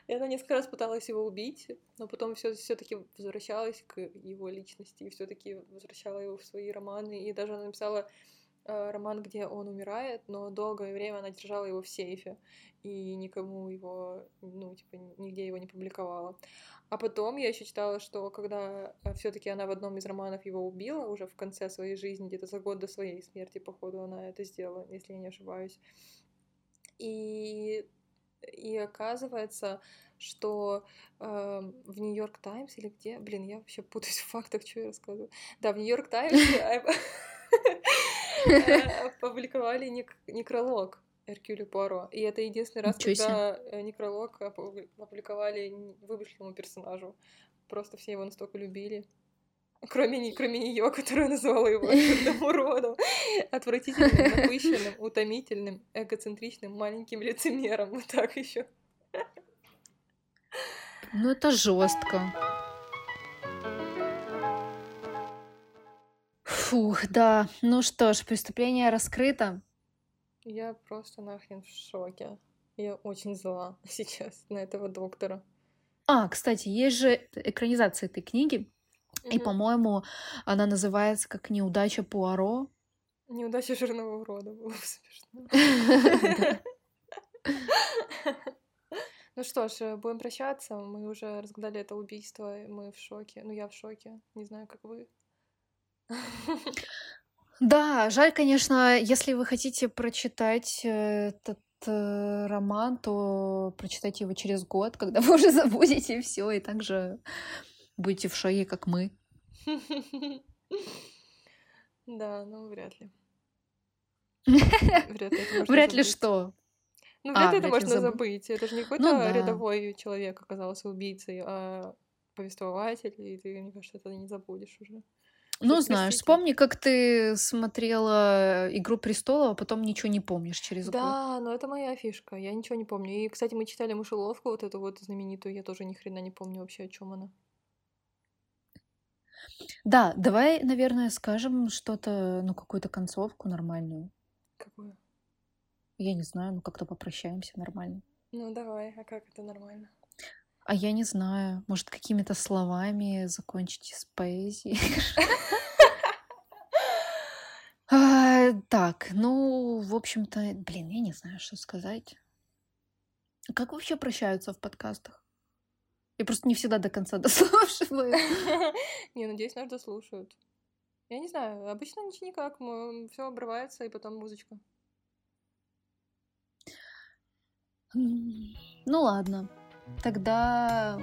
И она несколько раз пыталась его убить, но потом все все-таки возвращалась к его личности и все-таки возвращала его в свои романы. И даже она написала э, роман, где он умирает, но долгое время она держала его в сейфе и никому его, ну, типа, нигде его не публиковала. А потом я еще читала, что когда все-таки она в одном из романов его убила, уже в конце своей жизни, где-то за год до своей смерти, походу, она это сделала, если я не ошибаюсь. И и оказывается, что э, в Нью-Йорк Таймс или где, блин, я вообще путаюсь в фактах, что я рассказываю. Да, в Нью-Йорк Таймс (laughs) опубликовали некролог Эркюлю Пуаро. И это единственный раз, когда некролог опу- опубликовали вымышленному персонажу. Просто все его настолько любили. Кроме, кроме нее, (laughs) которая называла его (laughs) уродом, отвратительным, напыщенным, утомительным, эгоцентричным, маленьким лицемером. Вот так еще. Ну, это жестко. Фух, да. Ну что ж, преступление раскрыто. Я просто нахрен в шоке. Я очень зла (laughs) сейчас на этого доктора. А, кстати, есть же экранизация этой книги, и, Мгм. по-моему, она называется как «Неудача Пуаро». Неудача жирного урода было бы смешно. (laughs) (laughs) Ну что ж, будем прощаться. Мы уже разгадали это убийство, и мы в шоке. Ну, я в шоке. Не знаю, как вы. (laughs) Да, жаль, конечно, если вы хотите прочитать э, этот э, роман, то прочитайте его через год, когда вы уже забудете все, и также будете в шоке, как мы. Да, ну вряд ли. (laughs) Вряд ли можно Вряд что. Ну, А, вряд ли это вряд ли можно забыть. Это же не Ну какой-то рядовой человек оказался убийцей, а повествователь, и ты, мне кажется, это не забудешь уже. Ну, знаешь, вспомни, как ты смотрела «Игру престолов», а потом ничего не помнишь через год. Да, но это моя фишка. Я ничего не помню. И, кстати, мы читали мышеловку, вот эту вот знаменитую. Я тоже ни хрена не помню вообще, о чем она. Да, давай, наверное, скажем что-то, ну, какую-то концовку нормальную. Какое? Я не знаю, ну, как-то попрощаемся нормально. Ну, давай. А как это нормально? А я не знаю, может, какими-то словами закончите с поэзией. А, Так, ну, в общем-то, блин, я не знаю, что сказать. Как вообще прощаются в подкастах? Я просто не всегда до конца (laughs) дослушиваю. (laughs) Не, надеюсь, нас дослушают. Я не знаю, обычно ничего никак, все обрывается, и потом музычка. Ну ладно, тогда